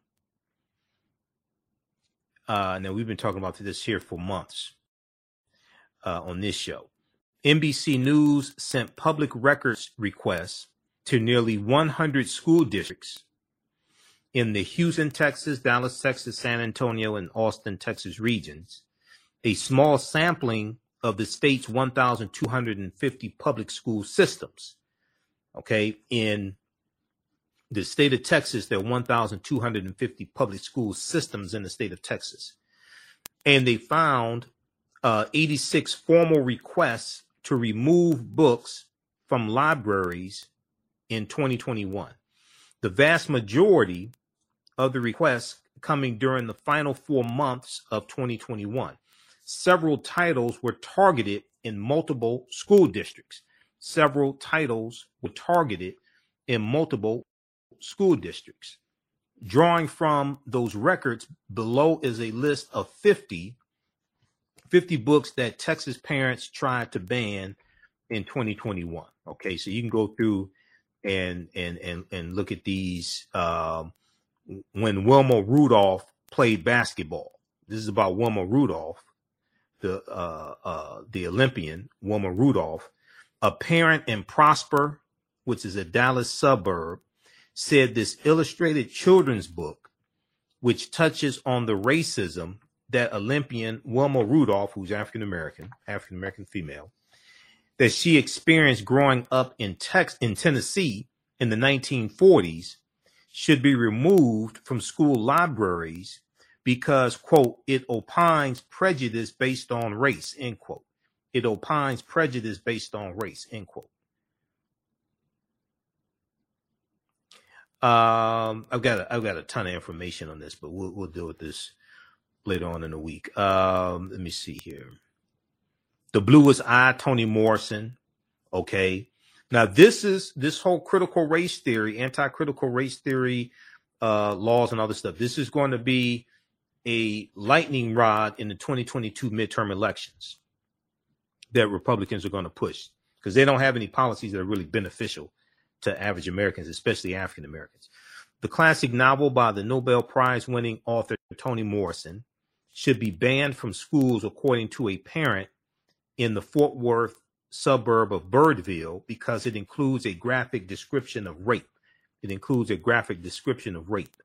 Uh, now we've been talking about this here for months uh, on this show. NBC News sent public records requests to nearly 100 school districts in the Houston, Texas, Dallas, Texas, San Antonio, and Austin, Texas regions. A small sampling of the state's 1,250 public school systems. Okay, in the state of Texas, there are 1,250 public school systems in the state of Texas. And they found uh, 86 formal requests to remove books from libraries in 2021. The vast majority of the requests coming during the final four months of 2021. Several titles were targeted in multiple school districts. Several titles were targeted in multiple school districts. Drawing from those records below is a list of 50 50 books that Texas parents tried to ban in 2021. Okay, so you can go through and and and and look at these um, when Wilma Rudolph played basketball. This is about Wilma Rudolph, the uh, uh, the Olympian Wilma Rudolph. A parent in Prosper, which is a Dallas suburb, said this illustrated children's book, which touches on the racism that Olympian Wilma Rudolph, who's African American, African American female, that she experienced growing up in Tex in Tennessee in the 1940s should be removed from school libraries because quote it opines prejudice based on race end quote. It opines prejudice based on race end quote. Um i've got a, i've got a ton of information on this but we'll, we'll deal with this later on in the week. Um, let me see here. The bluest eye, Toni Morrison. Okay. Now this is this whole critical race theory, anti-critical race theory, uh, laws and all other stuff. This is going to be a lightning rod in the 2022 midterm elections that Republicans are going to push because they don't have any policies that are really beneficial to average Americans, especially African Americans. The classic novel by the Nobel Prize winning author Toni Morrison should be banned from schools, according to a parent in the Fort Worth suburb of Birdville, because it includes a graphic description of rape. It includes a graphic description of rape.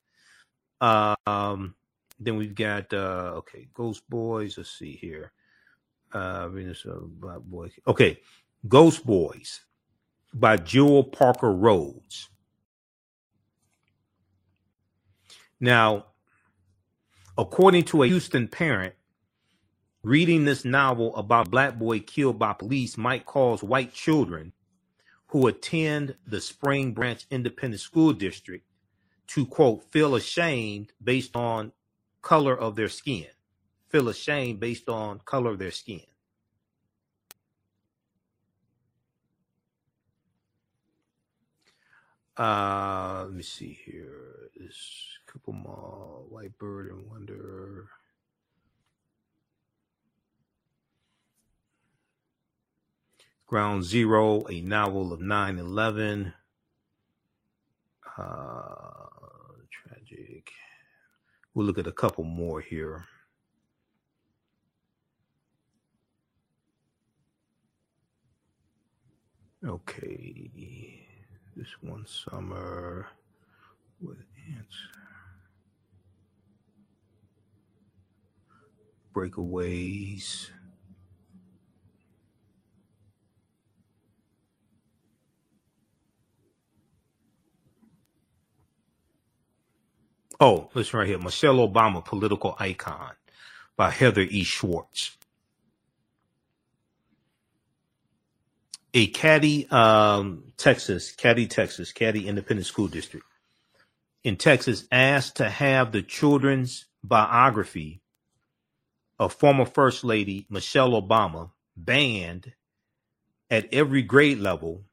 Um, then we've got uh, okay, Ghost Boys. Let's see here. Uh, Black Boy. Okay, Ghost Boys by Jewell Parker Rhodes. Now, according to a Houston parent, reading this novel about black boy killed by police might cause white children who attend the Spring Branch Independent School District to quote feel ashamed based on color of their skin. Feel ashamed based on color of their skin. Uh, let me see here. This couple Mall, White Bird and Wonder. Ground Zero, a novel of 9 11. Uh, tragic. We'll look at a couple more here. Okay. This one summer with ants. Breakaways. Oh, listen right here. Michelle Obama, Political Icon by Heather E. Schwartz. A Katy, um, Texas, Katy, Texas, Katy Independent School District in Texas asked to have the children's biography former First Lady Michelle Obama banned at every grade level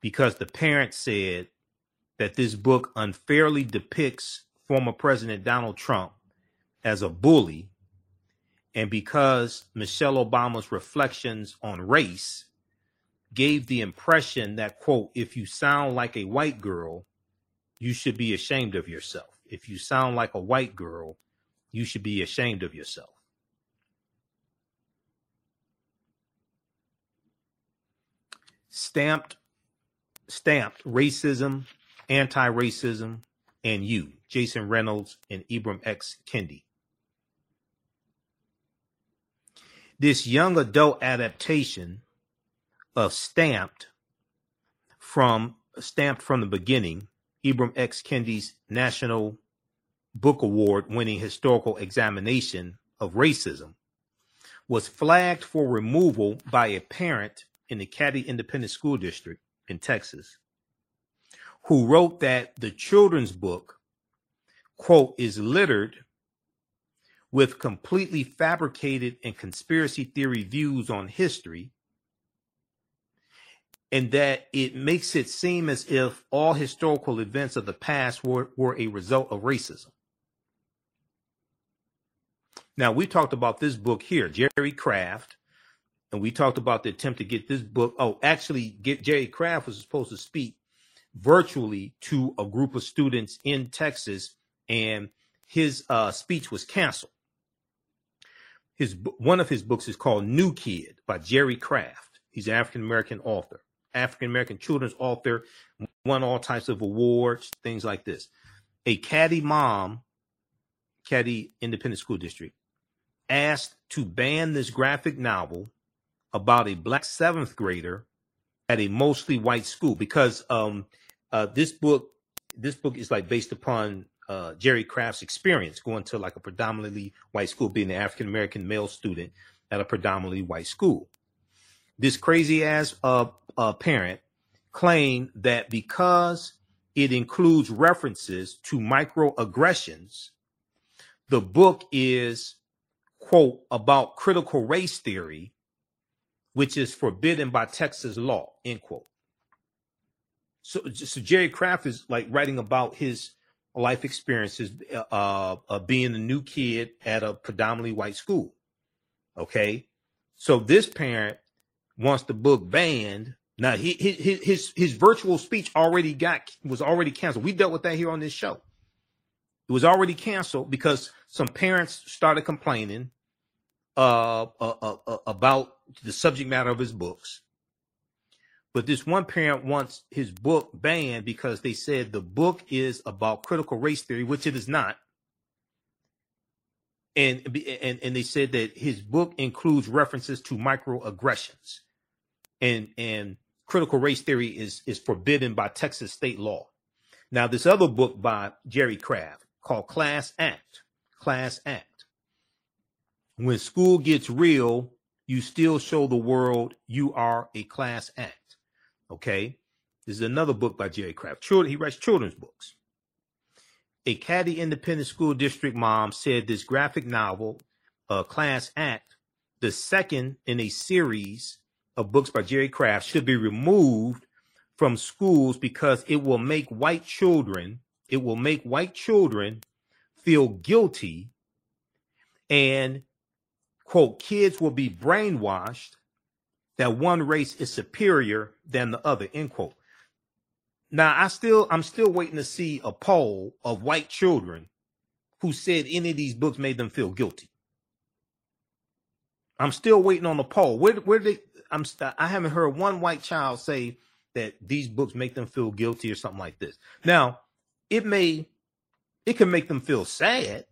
because the parents said that this book unfairly depicts former President Donald Trump as a bully, and because Michelle Obama's reflections on race gave the impression that, quote, if you sound like a white girl, you should be ashamed of yourself. If you sound like a white girl, you should be ashamed of yourself. Stamped, stamped racism, anti-racism, and you, Jason Reynolds and Ibram X. Kendi. This young adult adaptation of Stamped from Stamped from the beginning, Ibram X. Kendi's National Book Award winning historical examination of racism was flagged for removal by a parent in the Katy Independent School District in Texas who wrote that the children's book, quote, is littered with completely fabricated and conspiracy theory views on history, and that it makes it seem as if all historical events of the past were, were a result of racism. Now, we talked about this book here, Jerry Craft, and we talked about the attempt to get this book. Oh, actually, get Jerry Craft was supposed to speak virtually to a group of students in Texas, and his uh, speech was canceled. His one of his books is called New Kid by Jerry Craft. He's an African American author, African American children's author, won all types of awards, things like this. A Katy mom, Katy Independent School District, asked to ban this graphic novel about a black seventh grader at a mostly white school because um, uh, this book this book is like based upon uh, Jerry Craft's experience going to like a predominantly white school, being an African American male student at a predominantly white school. This crazy ass uh, uh, parent claimed that because it includes references to microaggressions, the book is quote, about critical race theory, which is forbidden by Texas law, end quote. So, so Jerry Craft is like writing about his life experiences uh, of being a new kid at a predominantly white school. Okay. So this parent wants the book banned. Now he, his, his, his virtual speech already got, was already canceled. We dealt with that here on this show. It was already canceled because some parents started complaining uh, uh, uh, uh, about the subject matter of his books. But this one parent wants his book banned because they said the book is about critical race theory, which it is not. And, and, and they said that his book includes references to microaggressions and, and critical race theory is, is forbidden by Texas state law. Now, this other book by Jerry Craft called Class Act, Class Act when school gets real, you still show the world you are a class act. Okay. This is another book by Jerry Craft. Children, he writes children's books. A Katy Independent School District mom said this graphic novel, uh, Class Act, the second in a series of books by Jerry Craft, should be removed from schools because it will make white children, it will make white children feel guilty and quote, kids will be brainwashed that one race is superior than the other, end quote. Now, I still, I'm still waiting to see a poll of white children who said any of these books made them feel guilty. I'm still waiting on the poll. Where, where they, I'm, I haven't heard one white child say that these books make them feel guilty or something like this. Now, it may, it can make them feel sad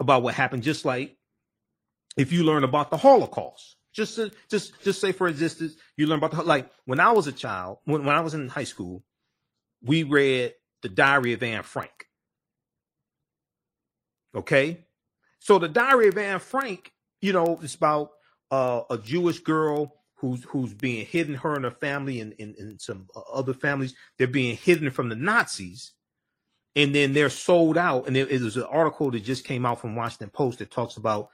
about what happened, just like if you learn about the Holocaust. Just to, just just say for instance, you learn about the like when I was a child, when, when I was in high school, we read the Diary of Anne Frank. Okay, so the Diary of Anne Frank, you know, it's about uh, a Jewish girl who's who's being hidden, her and her family, and, and, and some other families, they're being hidden from the Nazis, and then they're sold out. And there is an article that just came out from Washington Post that talks about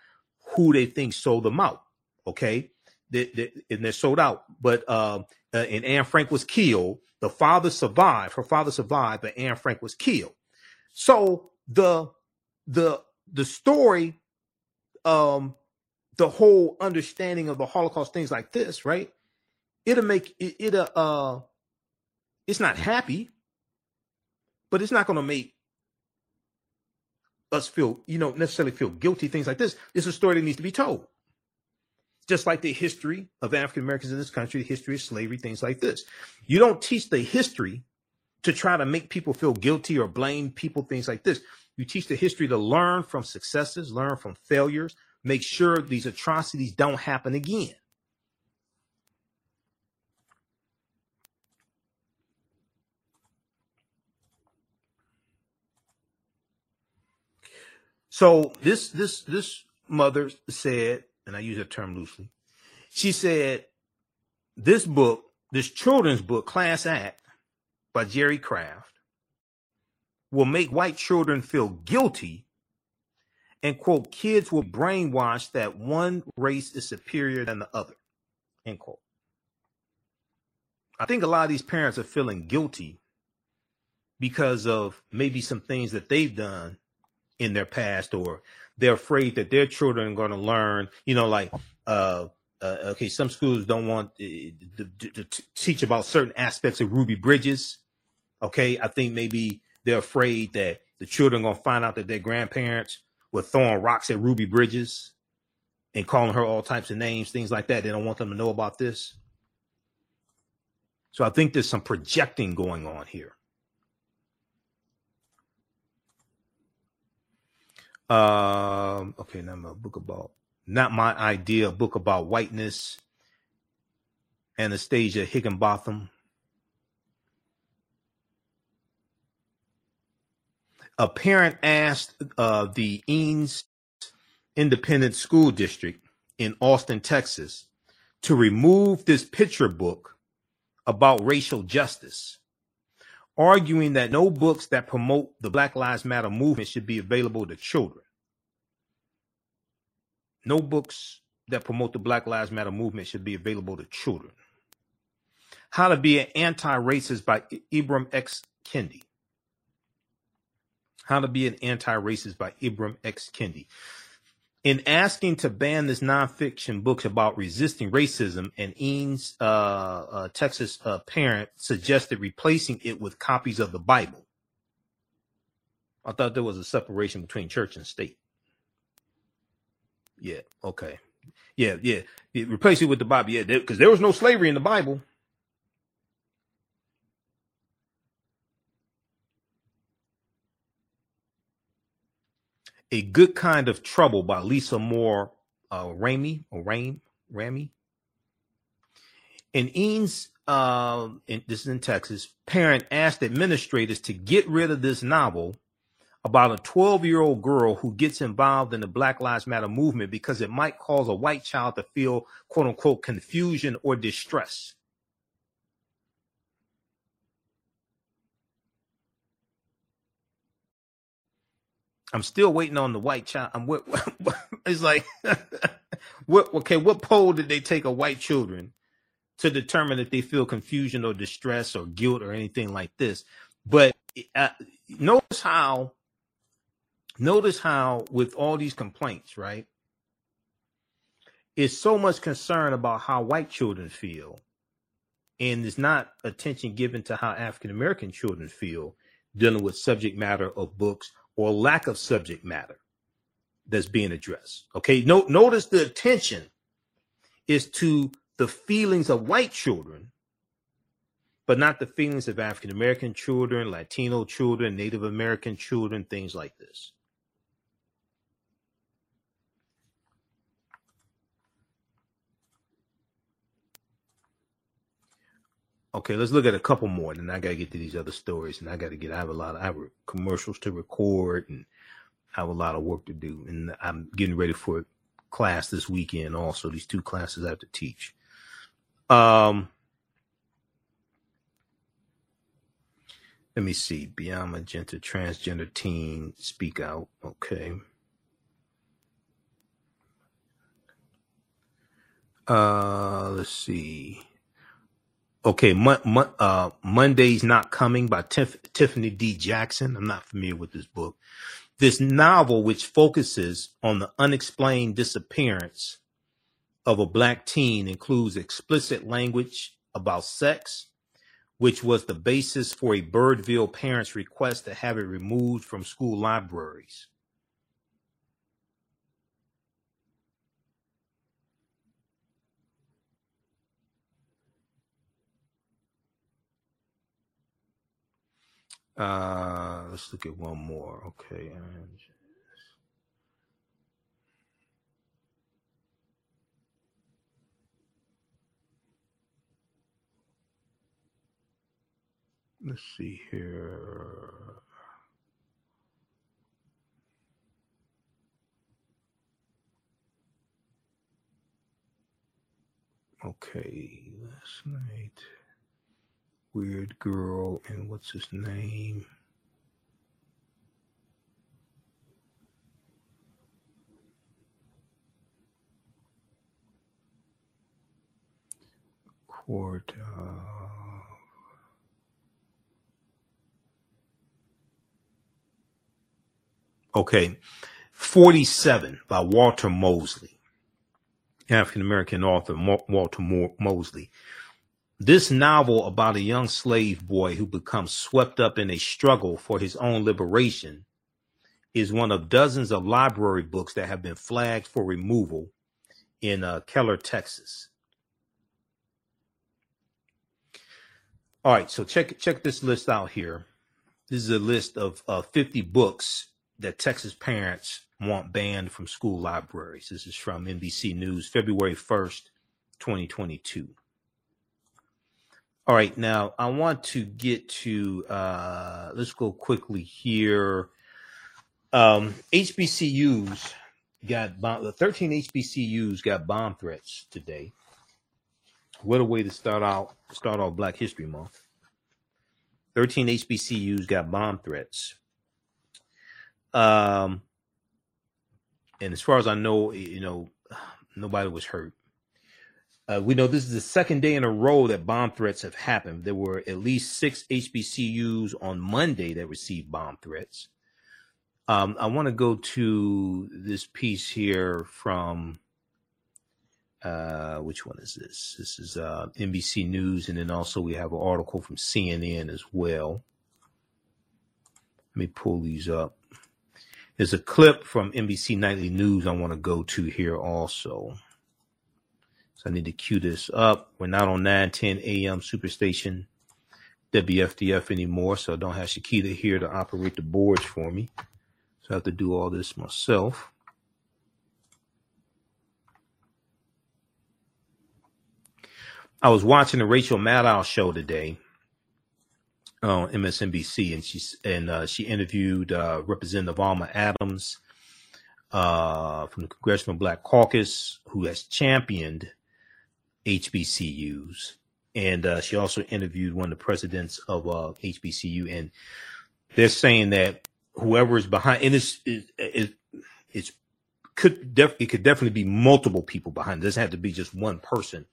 who they think sold them out. Okay. They, they, and they're sold out. But, uh, uh, and Anne Frank was killed. The father survived. Her father survived, but Anne Frank was killed. So the, the, the story, um, the whole understanding of the Holocaust, things like this, right? It'll make it, it uh, it's not happy, but it's not going to make us feel, you know, necessarily feel guilty, things like this. It's a story that needs to be told. Just like the history of African Americans in this country, the history of slavery, things like this. You don't teach the history to try to make people feel guilty or blame people, things like this. You teach the history to learn from successes, learn from failures, make sure these atrocities don't happen again. So this this this mother said, and I use that term loosely. She said, "This book, this children's book, Class Act, by Jerry Craft, will make white children feel guilty." And quote, kids will brainwash that one race is superior than the other. End quote. I think a lot of these parents are feeling guilty because of maybe some things that they've done in their past or they're afraid that their children are going to learn you know like uh, uh, okay some schools don't want to, to, to, teach about certain aspects of ruby bridges okay? I think maybe they're afraid that the children are going to find out that their grandparents were throwing rocks at ruby bridges and calling her all types of names things like that. They don't want them to know about this. So i think there's some projecting going on here Um, okay, now a book about not my idea, a book about whiteness. Anastasia Higginbotham. A parent asked uh, the Eanes Independent School District in Austin, Texas, to remove this picture book about racial justice arguing that no books that promote the Black Lives Matter movement should be available to children. No books that promote the Black Lives Matter movement should be available to children. How to Be an Anti-Racist by Ibram X. Kendi. How to Be an Anti-Racist by Ibram X. Kendi in asking to ban this nonfiction book about resisting racism, and Eanes, uh, uh, Texas uh, parent suggested replacing it with copies of the Bible. I thought there was a separation between church and state. Yeah. Okay. Yeah. Yeah. replace it with the Bible. Yeah. Because there was no slavery in the Bible. A Good Kind of Trouble by Lisa Moore uh, Ramey or Rame, Ramey. And Eanes, uh, in, this is in Texas, parent asked administrators to get rid of this novel about a 12 year old girl who gets involved in the Black Lives Matter movement because it might cause a white child to feel quote unquote confusion or distress. I'm still waiting on the white child. I'm what, it's like what okay, what poll did they take of white children to determine if they feel confusion or distress or guilt or anything like this? But uh, notice how notice how with all these complaints, right? It's so much concern about how white children feel and there's not attention given to how African American children feel dealing with subject matter of books or lack of subject matter that's being addressed. Okay, no, notice the attention is to the feelings of white children, but not the feelings of African American children, Latino children, Native American children, things like this. Okay, let's look at a couple more. Then I gotta get to these other stories, and I gotta get. I have a lot of I have commercials to record, and I have a lot of work to do. And I'm getting ready for class this weekend. Also, these two classes I have to teach. Um, let me see. Beyond Magenta, transgender teen speak out. Okay. Uh, let's see. Okay, uh, Monday's Not Coming by Tif- Tiffany D. Jackson. I'm not familiar with this book. This novel, which focuses on the unexplained disappearance of a black teen, includes explicit language about sex, which was the basis for a Birdville parent's request to have it removed from school libraries. Uh, let's look at one more. Okay. Let's see here. Okay, last night. Weird girl, and what's his name? Court. Uh, okay, 47 by Walter Mosley. African American author Walter Mosley. This novel about a young slave boy who becomes swept up in a struggle for his own liberation is one of dozens of library books that have been flagged for removal in uh, Keller, Texas. All right, so check check this list out here. This is a list of uh, 50 books that Texas parents want banned from school libraries. This is from NBC News, February 1st, 2022. All right, now I want to get to, uh, let's go quickly here. Um, HBCUs got bomb, 13 HBCUs got bomb threats today. What a way to start out, start off Black History Month. 13 HBCUs got bomb threats. Um, and as far as I know, you know, nobody was hurt. Uh, we know this is the second day in a row that bomb threats have happened. There were at least six HBCUs on Monday that received bomb threats. Um, I want to go to this piece here from uh, which one is this? This is uh, NBC News, and then also we have an article from CNN as well. Let me pull these up. There's a clip from NBC Nightly News I want to go to here also. So I need to cue this up. We're not on 910 AM Superstation WFDF anymore, so I don't have Shakita here to operate the boards for me. So I have to do all this myself. I was watching the Rachel Maddow show today, on MSNBC, and she and uh, she interviewed uh, Representative Alma Adams uh, from the Congressional Black Caucus, who has championed HBCUs, and uh, she also interviewed one of the presidents of HBCU, uh, and they're saying that whoever is behind, and it's it, it's could def, it could definitely be multiple people behind. It doesn't have to be just one person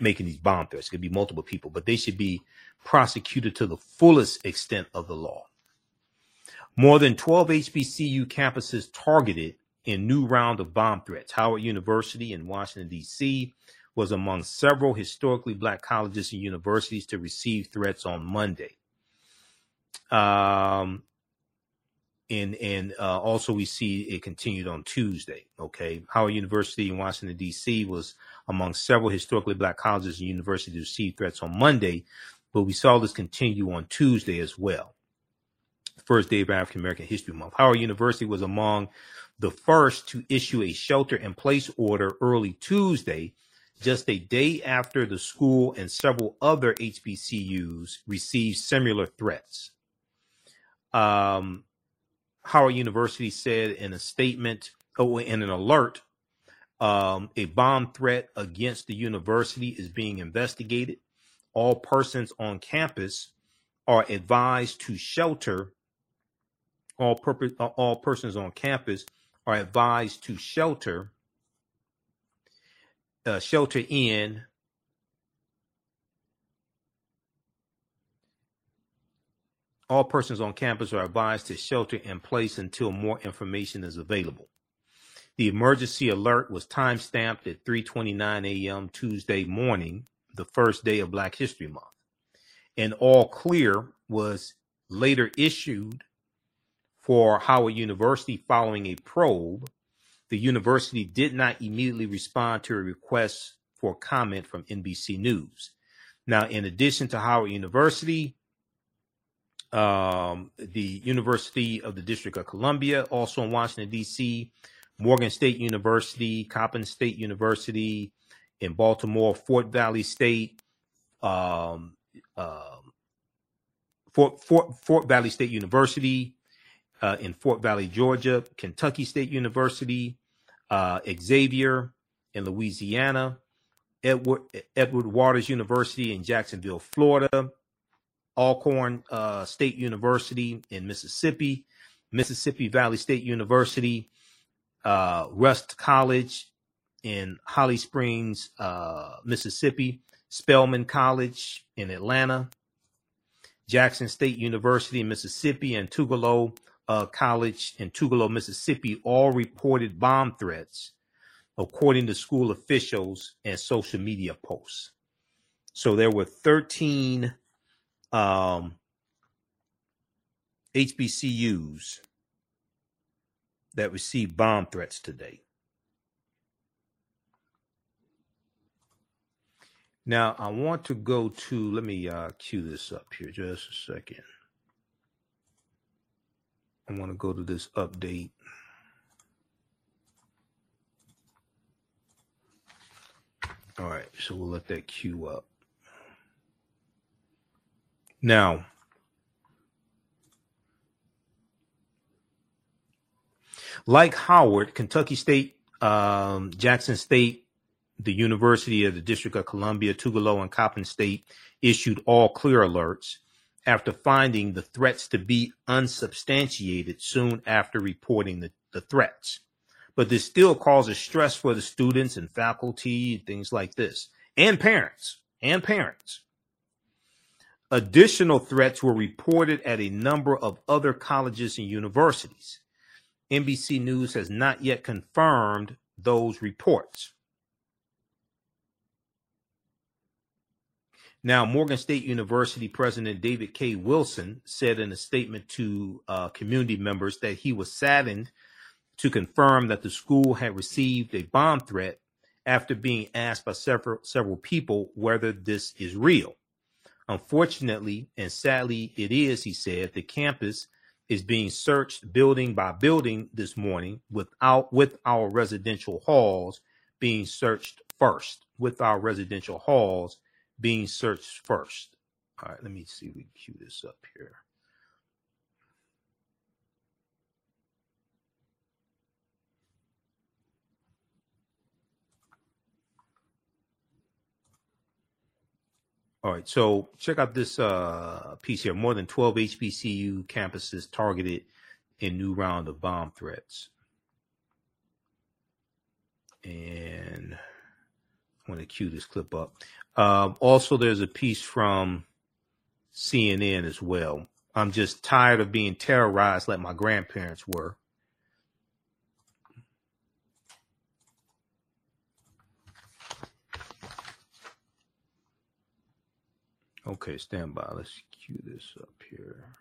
making these bomb threats. It could be multiple people, but they should be prosecuted to the fullest extent of the law. More than 12 HBCU campuses targeted in new round of bomb threats. Howard University in Washington, D.C. was among several historically black colleges and universities to receive threats on Monday. Um, and and uh, also we see it continued on Tuesday. Okay, Howard University in Washington D.C. was among several historically black colleges and universities to receive threats on Monday, but we saw this continue on Tuesday as well. First day of African American History Month. Howard University was among the first to issue a shelter in place order early Tuesday, just a day after the school and several other HBCUs received similar threats. Um, Howard University said in a statement, oh, in an alert, um, a bomb threat against the university is being investigated. All persons on campus are advised to shelter. All, purpose, all persons on campus are advised to shelter, uh, shelter in All persons on campus are advised to shelter in place until more information is available. The emergency alert was time stamped at 3:29 a.m. Tuesday morning, the first day of Black History Month. And all clear was later issued for Howard University following a probe. The university did not immediately respond to a request for comment from NBC News. Now, in addition to Howard University, um, the University of the District of Columbia, also in Washington, D.C., Morgan State University, Coppin State University in Baltimore, Fort Valley State, um, uh, Fort, Fort, Fort Valley State University uh, in Fort Valley, Georgia, Kentucky State University, uh, Xavier in Louisiana, Edward, Edward Waters University in Jacksonville, Florida, Alcorn uh, State University in Mississippi, Mississippi Valley State University, uh, Rust College in Holly Springs, uh, Mississippi, Spelman College in Atlanta, Jackson State University in Mississippi, and Tougaloo uh, College in Tougaloo, Mississippi, all reported bomb threats, according to school officials and social media posts. So there were 13 um, HBCUs that received bomb threats today. Now, I want to go to, let me uh, cue this up here just a second. I want to go to this update. All right, so we'll let that queue up. Now, like Howard, Kentucky State, um, Jackson State, the University of the District of Columbia, Tougaloo, and Coppin State issued all clear alerts after finding the threats to be unsubstantiated soon after reporting the, the threats. But this still causes stress for the students and faculty, and things like this, and parents, and parents. Additional threats were reported at a number of other colleges and universities. NBC News has not yet confirmed those reports. Now, Morgan State University President David K. Wilson said in a statement to uh, community members that he was saddened to confirm that the school had received a bomb threat after being asked by several several people whether this is real. Unfortunately, and sadly it is, he said, the campus is being searched building by building this morning without with our residential halls being searched first, with our residential halls being searched first. All right, let me see. if We cue this up here. All right, so check out this uh, piece here. More than 12 HBCU campuses targeted in new round of bomb threats. And I want to cue this clip up. Um, also, there's a piece from CNN as well. I'm just tired of being terrorized like my grandparents were. Okay, stand by. Let's cue this up here.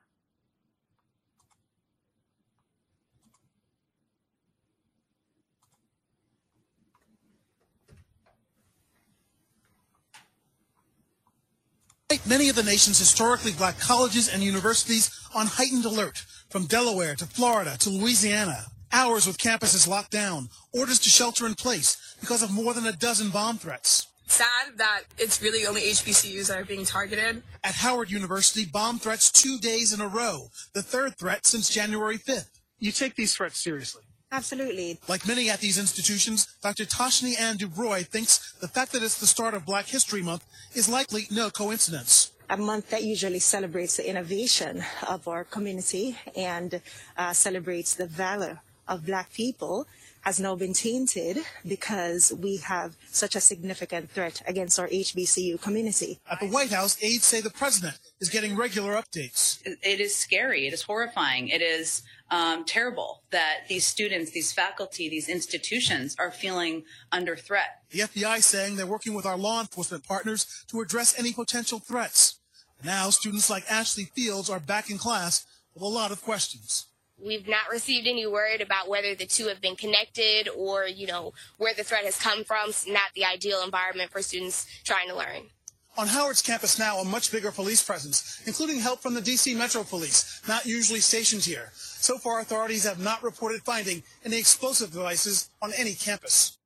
Many of the nation's historically black colleges and universities on heightened alert, from Delaware to Florida to Louisiana. Hours with campuses locked down, orders to shelter in place because of more than a dozen bomb threats. Sad that it's really only HBCUs that are being targeted. At Howard University, bomb threats two days in a row, the third threat since January 5th. You take these threats seriously. Absolutely. Like many at these institutions, Dr. Tashni Ann Dubroy thinks the fact that it's the start of Black History Month is likely no coincidence. A month that usually celebrates the innovation of our community and uh, celebrates the valor of Black people has now been tainted because we have such a significant threat against our HBCU community. At the White House, aides say the president is getting regular updates. It is scary. It is horrifying. It is um, terrible that these students, these faculty, these institutions are feeling under threat. The FBI saying they're working with our law enforcement partners to address any potential threats. Now, students like Ashley Fields are back in class with a lot of questions. We've not received any word about whether the two have been connected or, you know, where the threat has come from. It's not the ideal environment for students trying to learn. On Howard's campus now, a much bigger police presence, including help from the D.C. Metro Police, not usually stationed here. So far, authorities have not reported finding any explosive devices on any campus.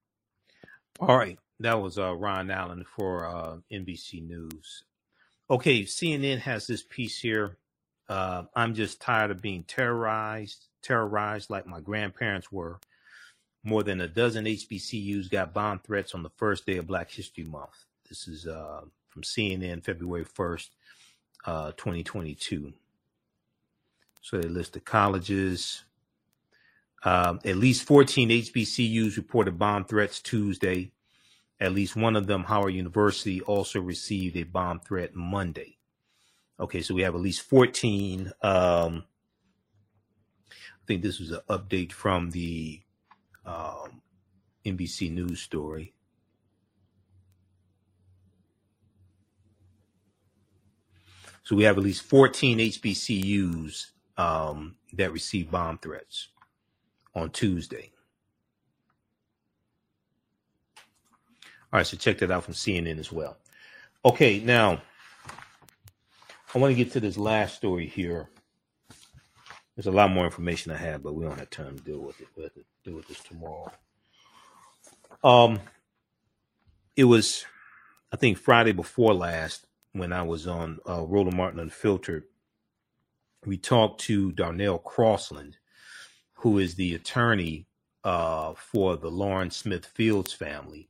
All right, that was uh, Ron Allen for uh, NBC News. Okay, CNN has this piece here. Uh, I'm just tired of being terrorized, terrorized like my grandparents were. More than a dozen HBCUs got bomb threats on the first day of Black History Month. This is uh, from CNN, February 1st, uh, 2022. So they list the colleges. Um, at least 14 HBCUs reported bomb threats Tuesday. At least one of them, Howard University, also received a bomb threat Monday. Okay, so we have at least 14. Um, I think this was an update from the um, NBC News story. So we have at least 14 HBCUs um, that received bomb threats on Tuesday. All right, so check that out from CNN as well. Okay, now I want to get to this last story here. There's a lot more information I have, but we don't have time to deal with it. We'll have to deal with this tomorrow. Um, it was, I think, Friday before last when I was on uh, Roland Martin Unfiltered. We talked to Darnell Crosland, who is the attorney uh, for the Lauren Smith Fields family.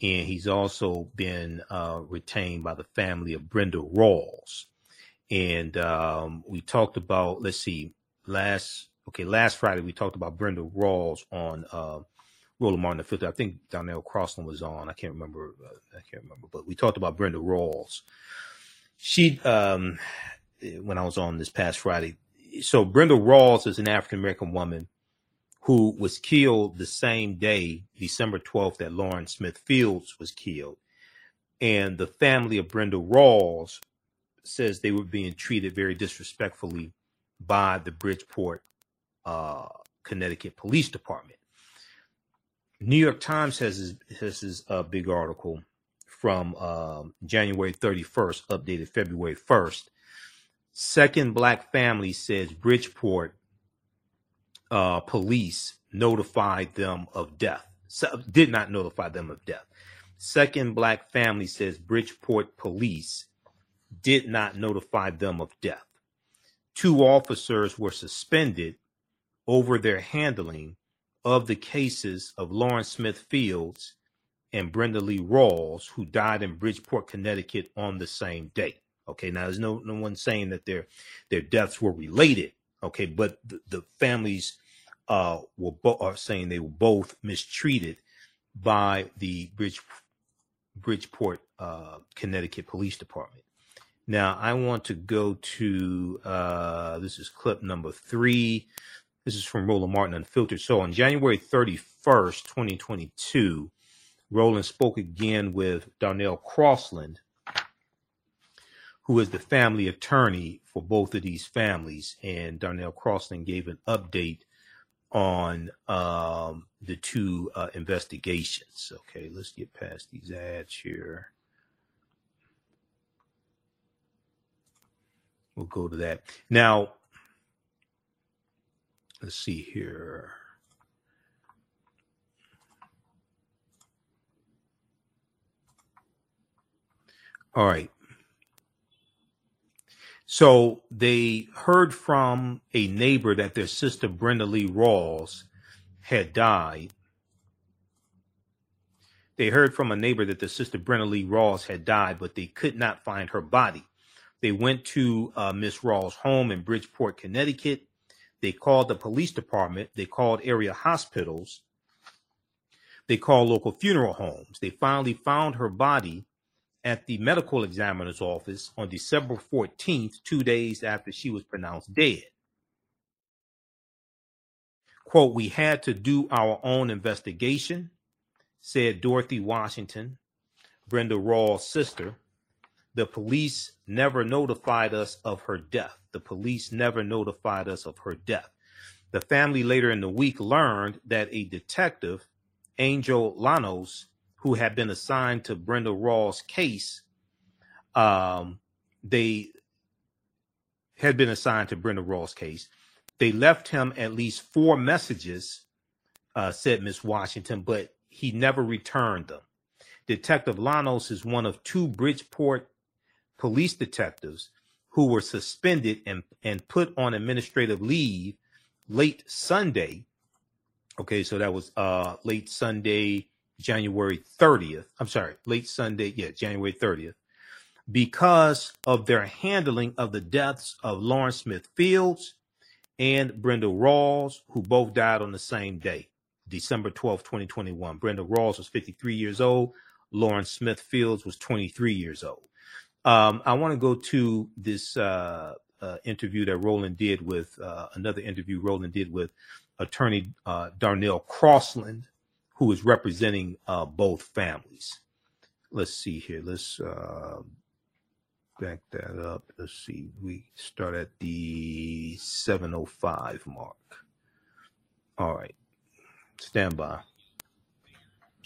And he's also been uh, retained by the family of Brenda Rawls. And um, we talked about, let's see, last, okay, last Friday we talked about Brenda Rawls on uh, Roland Martin Unfiltered. I think Darnell Crosland was on. I can't remember. Uh, I can't remember. But we talked about Brenda Rawls. She, um, when I was on this past Friday, so Brenda Rawls is an African American woman who was killed the same day, December 12th, that Lauren Smith Fields was killed. And the family of Brenda Rawls says they were being treated very disrespectfully by the Bridgeport, uh, Connecticut Police Department. New York Times has this, is this uh, big article from um, January 31st, updated February 1st. Second black family says Bridgeport uh, police notified them of death. So, did not notify them of death. Second black family says Bridgeport police did not notify them of death. Two officers were suspended over their handling of the cases of Lauren Smith Fields and Brenda Lee Rawls, who died in Bridgeport, Connecticut on the same day. Okay, now there's no no one saying that their their deaths were related. Okay, but the, the families uh, were bo- are saying they were both mistreated by the Bridge Bridgeport, uh, Connecticut Police Department. Now I want to go to uh, this is clip number three. This is from Roland Martin Unfiltered. So on January 31st, 2022, Roland spoke again with Darnell Crosland, who is the family attorney for both of these families. And Darnell Crosland gave an update on um, the two uh, investigations. Okay, let's get past these ads here. We'll go to that. Now, let's see here. All right. So they heard from a neighbor that their sister Brenda Lee Rawls had died. They heard from a neighbor that their sister Brenda Lee Rawls had died, but they could not find her body. They went to uh, Miss Rawls' home in Bridgeport, Connecticut. They called the police department. They called area hospitals. They called local funeral homes. They finally found her body at the medical examiner's office on December 14th, two days after she was pronounced dead. Quote, we had to do our own investigation, said Dorothy Washington, Brenda Rawls' sister. The police never notified us of her death. The police never notified us of her death. The family later in the week learned that a detective, Angel Llanos, who had been assigned to Brenda Rawls' case, um, they had been assigned to Brenda Rawls' case. They left him at least four messages, uh, said Miss Washington, but he never returned them. Detective Llanos is one of two Bridgeport police detectives who were suspended and, and put on administrative leave late Sunday. Okay, so that was uh late Sunday, January 30th. I'm sorry, late Sunday, yeah, January 30th, because of their handling of the deaths of Lauren Smith Fields and Brenda Rawls, who both died on the same day, December 12th, 2021. Brenda Rawls was 53 years old. Lauren Smith Fields was 23 years old. Um, I want to go to this uh, uh, interview that Roland did with uh, another interview Roland did with attorney uh, Darnell Crosland, who is representing uh, both families. Let's see here. Let's uh, back that up. Let's see. We start at the 705 mark. All right. Stand by.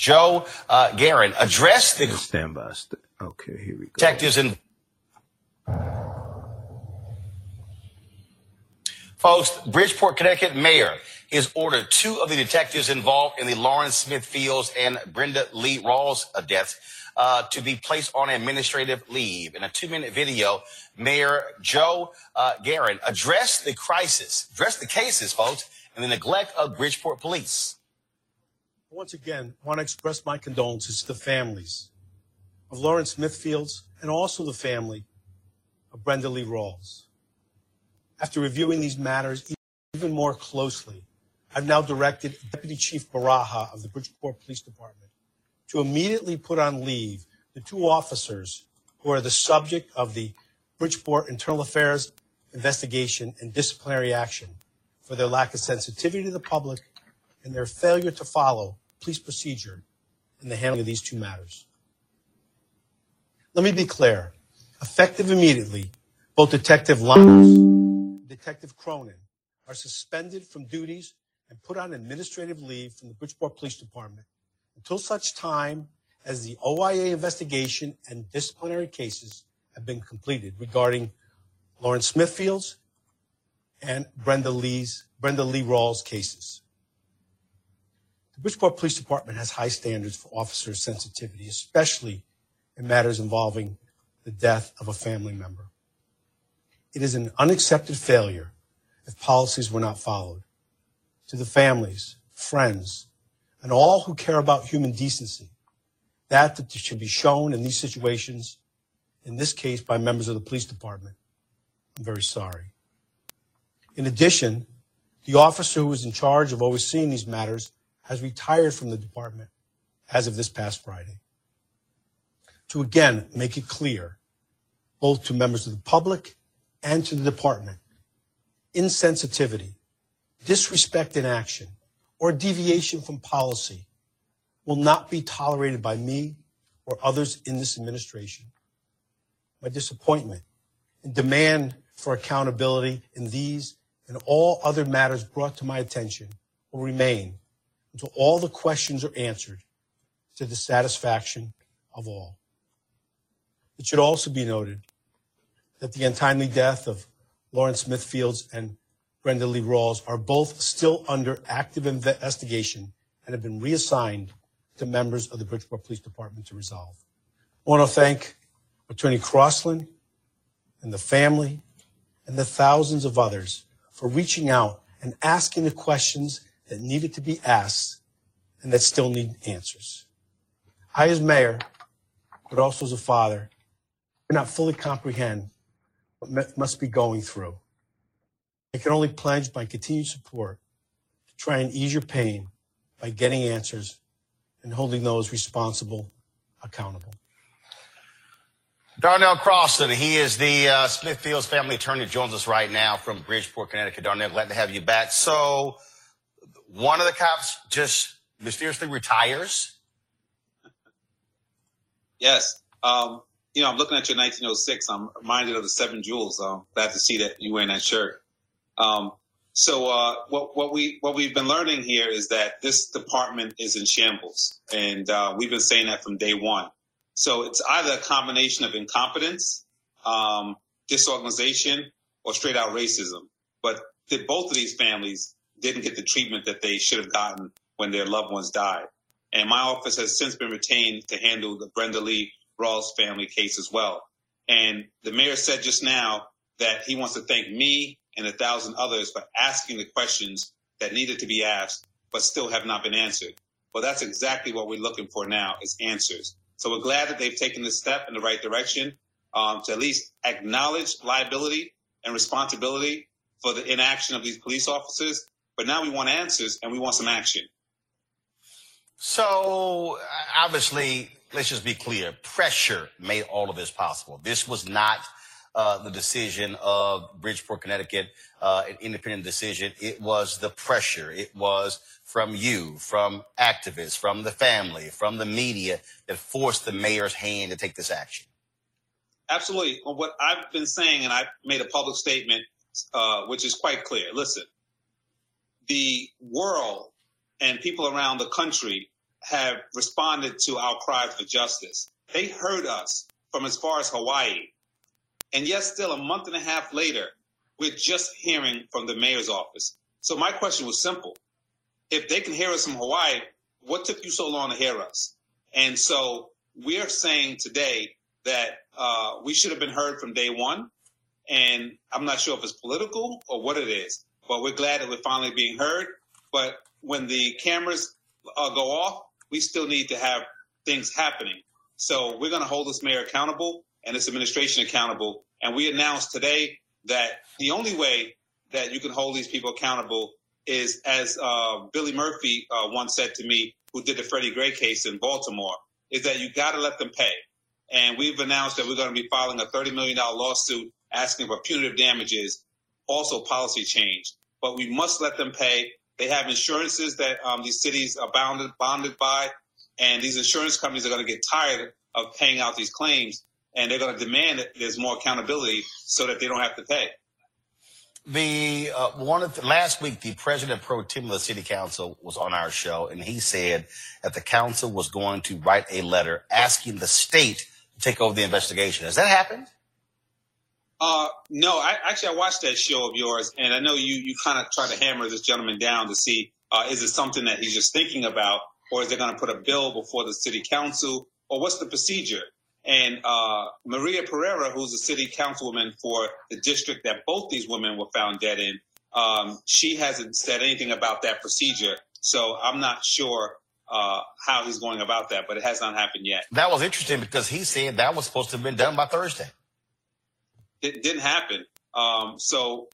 Joe uh, Guerin addressed the stand by. Okay, here we go. Detectives and folks. Bridgeport, Connecticut mayor has ordered two of the detectives involved in the Lauren Smith Fields and Brenda Lee Rawls uh, deaths uh, to be placed on administrative leave. In a two-minute video, Mayor Joe uh, Guerin addressed the crisis, addressed the cases, folks, and the neglect of Bridgeport police. Once again, I want to express my condolences to the families of Lauren Smith Fields and also the family of Brenda Lee Rawls. After reviewing these matters even more closely, I've now directed Deputy Chief Baraha of the Bridgeport Police Department to immediately put on leave the two officers who are the subject of the Bridgeport Internal Affairs investigation and disciplinary action for their lack of sensitivity to the public and their failure to follow police procedure in the handling of these two matters. Let me be clear. Effective immediately, both Detective Lamas and Detective Cronin are suspended from duties and put on administrative leave from the Bridgeport Police Department until such time as the OIA investigation and disciplinary cases have been completed regarding Lauren Smith Fields and Brenda Lee's Brenda Lee Rawls cases. The Bridgeport Police Department has high standards for officer sensitivity, especially in matters involving the death of a family member. It is an unaccepted failure if policies were not followed. To the families, friends, and all who care about human decency, that, that should be shown in these situations, in this case by members of the police department. I'm very sorry. In addition, the officer who was in charge of overseeing these matters has retired from the department as of this past Friday. To again make it clear, both to members of the public and to the department, insensitivity, disrespect in action, or deviation from policy will not be tolerated by me or others in this administration. My disappointment and demand for accountability in these and all other matters brought to my attention will remain until all the questions are answered to the satisfaction of all. It should also be noted that the untimely death of Lauren Smith Fields and Brenda Lee Rawls are both still under active investigation and have been reassigned to members of the Bridgeport Police Department to resolve. I want to thank Attorney Crosland and the family and the thousands of others for reaching out and asking the questions that needed to be asked and that still need answers. I, as mayor, but also as a father, cannot fully comprehend what must be going through. I can only pledge my continued support to try and ease your pain by getting answers and holding those responsible accountable. Darnell Crosland, he is the uh, Smith Fields family attorney, joins us right now from Bridgeport, Connecticut. Darnell, glad to have you back. So, one of the cops just mysteriously retires. Yes. Um, you know, I'm looking at your 1906. I'm reminded of the Seven Jewels. I'm glad to see that you wearing that shirt. Um, so uh, what, what we what we've been learning here is that this department is in shambles, and uh, we've been saying that from day one. So it's either a combination of incompetence, um, disorganization, or straight out racism. But the, both of these families didn't get the treatment that they should have gotten when their loved ones died. And my office has since been retained to handle the Brenda Lee Rawls family case as well. And the mayor said just now that he wants to thank me and a thousand others for asking the questions that needed to be asked, but still have not been answered. Well, that's exactly what we're looking for now is answers. So we're glad that they've taken this step in the right direction um, to at least acknowledge liability and responsibility for the inaction of these police officers. But now we want answers and we want some action. So obviously, let's just be clear. Pressure made all of this possible. This was not uh, the decision of Bridgeport, Connecticut, uh, an independent decision. It was the pressure. It was from you, from activists, from the family, from the media that forced the mayor's hand to take this action. Absolutely. What I've been saying, and I made a public statement, uh, which is quite clear. Listen, the world and people around the country have responded to our cries for justice. They heard us from as far as Hawaii. And yet, still a month and a half later, we're just hearing from the mayor's office. So, my question was simple if they can hear us from Hawaii, what took you so long to hear us? And so, we're saying today that uh, we should have been heard from day one. And I'm not sure if it's political or what it is, but we're glad that we're finally being heard. But when the cameras uh, go off, we still need to have things happening. So we're going to hold this mayor accountable and this administration accountable. And we announced today that the only way that you can hold these people accountable is, as uh, Billy Murphy uh, once said to me, who did the Freddie Gray case in Baltimore, is that you got to let them pay. And we've announced that we're going to be filing a $30 million lawsuit asking for punitive damages, also policy change. But we must let them pay. They have insurances that um, these cities are bounded, bonded by, and these insurance companies are going to get tired of paying out these claims, and they're going to demand that there's more accountability so that they don't have to pay. The uh, one of the, last week, the president pro tem of the city council was on our show, and he said that the council was going to write a letter asking the state to take over the investigation. Has that happened? Uh, no, I actually I watched that show of yours, and I know you you kind of try to hammer this gentleman down to see uh, is it something that he's just thinking about, or is they going to put a bill before the city council, or what's the procedure? And uh, Maria Pereira, who's the city councilwoman for the district that both these women were found dead in, um, she hasn't said anything about that procedure. So I'm not sure uh, how he's going about that, but it has not happened yet. That was interesting because he said that was supposed to have been done by Thursday. It didn't happen. Um, so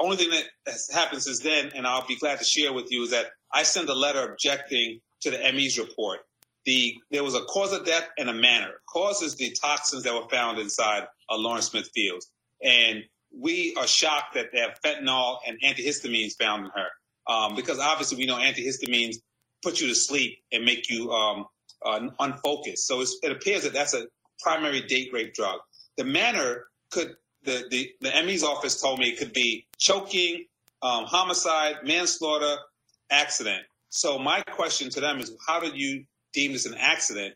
only thing that has happened since then, and I'll be glad to share with you, is that I sent a letter objecting to the ME's report. The there was a cause of death and a manner. Cause is the toxins that were found inside a Lauren Smith Fields, and we are shocked that they have fentanyl and antihistamines found in her, um, because obviously we know antihistamines put you to sleep and make you um, uh, unfocused. So it appears that that's a primary date rape drug. The manner could the, the, the ME's office told me it could be choking, um, homicide, manslaughter, accident. So my question to them is, how did you deem this an accident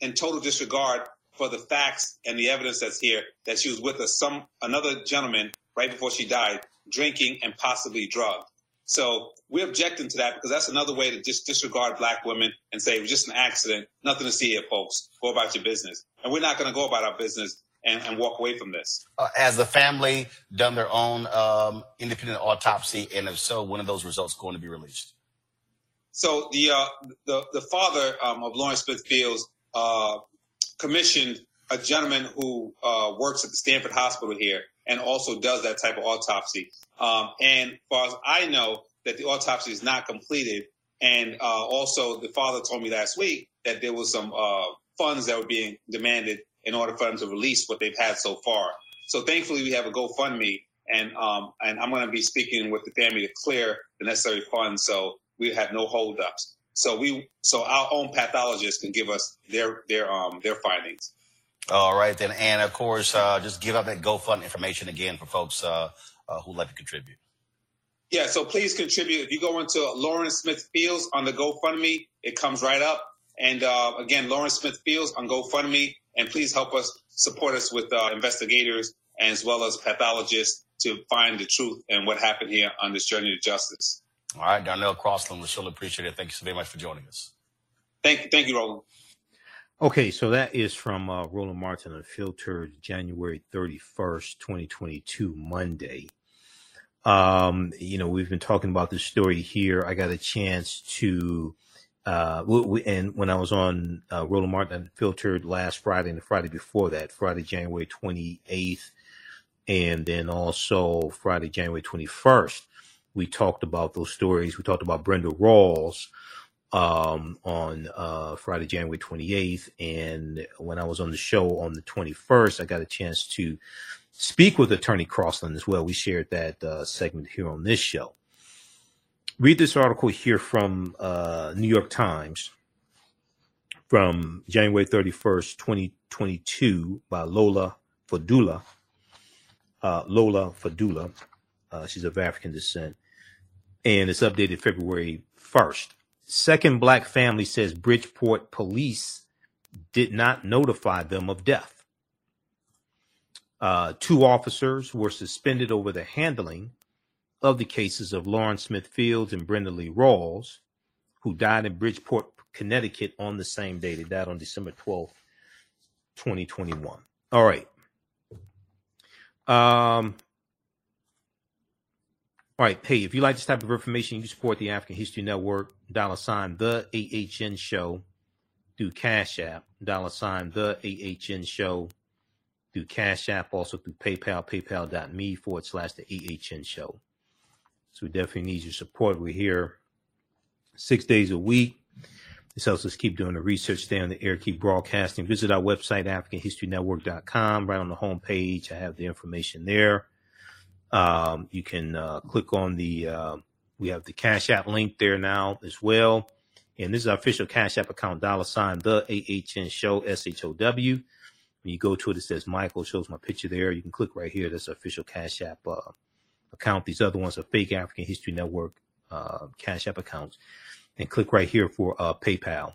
in total disregard for the facts and the evidence that's here that she was with a, some another gentleman right before she died, drinking and possibly drugged. So we're objecting to that because that's another way to just disregard black women and say it was just an accident, nothing to see here, folks. Go about your business. And we're not going to go about our business and, and walk away from this. Uh, has the family done their own um, independent autopsy? And if so, when are those results going to be released? So the uh, the, the father um, of Lauren Smith Fields uh, commissioned a gentleman who uh, works at the Stamford Hospital here and also does that type of autopsy. Um, and as far as I know, that the autopsy is not completed. And uh, also, the father told me last week that there was some uh, funds that were being demanded in order for them to release what they've had so far. So thankfully, we have a GoFundMe, and um, and I'm going to be speaking with the family to clear the necessary funds, so we have no holdups. So we so our own pathologists can give us their their um their findings. All right then, and of course, uh, just give out that GoFund information again for folks uh, uh, who like to contribute. Yeah, so please contribute. If you go into Lauren Smith Fields on the GoFundMe, it comes right up. And uh, again, Lauren Smith Fields on GoFundMe, and please help us support us with uh, investigators as well as pathologists to find the truth and what happened here on this journey to justice. All right, Darnell Crosland, we surely appreciate it. Thank you so very much for joining us. Thank, thank you, Roland. Okay, so that is from uh, Roland Martin Unfiltered, January 31st, 2022, Monday. Um, you know, we've been talking about this story here. I got a chance to, uh, we, and when I was on uh, Roland Martin Unfiltered last Friday and the Friday before that, Friday, January 28th, and then also Friday, January 21st, we talked about those stories. We talked about Brenda Rawls um, on uh, Friday, January 28th. And when I was on the show on the 21st, I got a chance to speak with Attorney Crosland as well. We shared that uh, segment here on this show. Read this article here from uh, New York Times from January 31st, 2022 by Lola Fadulu. Uh, Lola Fadulu. Uh, she's of African descent. And it's updated February 1st. Second black family says Bridgeport police did not notify them of death. Uh, two officers were suspended over the handling of the cases of Lauren Smith Fields and Brenda Lee Rawls, who died in Bridgeport, Connecticut on the same day. They died on December 12th, 2021. All right. Um, all right. Hey, if you like this type of information, you support the African History Network, dollar sign the AHN show through Cash App, dollar sign the AHN show through Cash App, also through PayPal, paypal.me forward slash the AHN show. So we definitely need your support. We're here six days a week. This helps us keep doing the research, stay on the air, keep broadcasting. Visit our website, AfricanHistoryNetwork.com. Right on the home page, I have the information there. Um, you can uh, click on the, uh, we have the Cash App link there now as well. And this is our official Cash App account, dollar sign, the AHN show, S H O W. When you go to it, it says Michael, shows my picture there. You can click right here. That's our official Cash App uh, account. These other ones are fake African History Network uh, Cash App accounts. And click right here for uh, PayPal.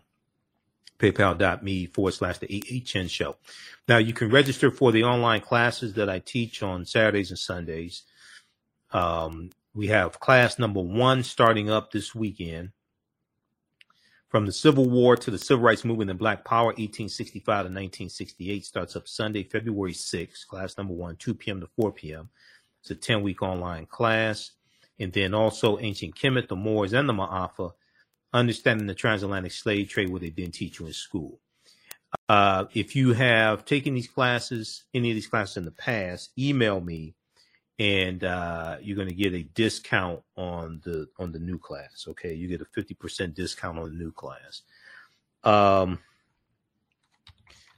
PayPal.me forward slash the AHN show. Now you can register for the online classes that I teach on Saturdays and Sundays. Um, we have class number one starting up this weekend. From the Civil War to the Civil Rights Movement and Black Power, 1865 to 1968, starts up Sunday, February 6th, class number one, 2 p.m. to 4 p.m. It's a 10 week online class. And then also Ancient Kemet, the Moors, and the Maafa, understanding the transatlantic slave trade, what they didn't teach you in school. Uh, if you have taken these classes, any of these classes in the past, email me and uh, you're going to get a discount on the on the new class. Okay, you get a fifty percent discount on the new class. Um,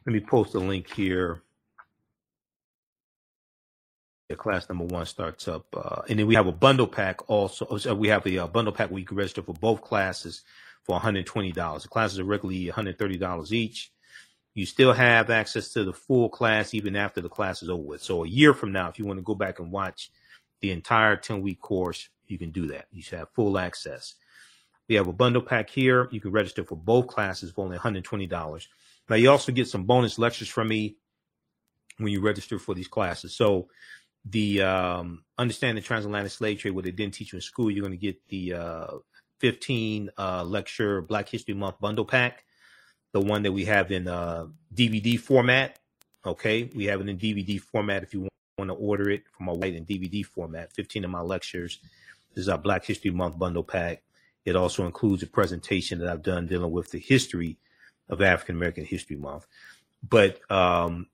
let me post a link here. The class number one starts up, uh, and then we have a bundle pack also. Oh, so we have a, uh, bundle pack where you can register for both classes for $120. The classes are regularly $130 each you still have access to the full class even after the class is over with. So a year from now, if you want to go back and watch the entire 10 week course, you can do that. You should have full access. We have a bundle pack here. You can register for both classes for only $120. Now you also get some bonus lectures from me when you register for these classes. So the um, understand the transatlantic slave trade, what they didn't teach you in school, you're going to get the uh, 15 uh, lecture Black History Month bundle pack the one that we have in uh, DVD format. Okay, we have it in DVD format if you want to order it from my white in DVD format. 15 of my lectures. This is our Black History Month bundle pack. It also includes a presentation that I've done dealing with the history of African American History Month. But um,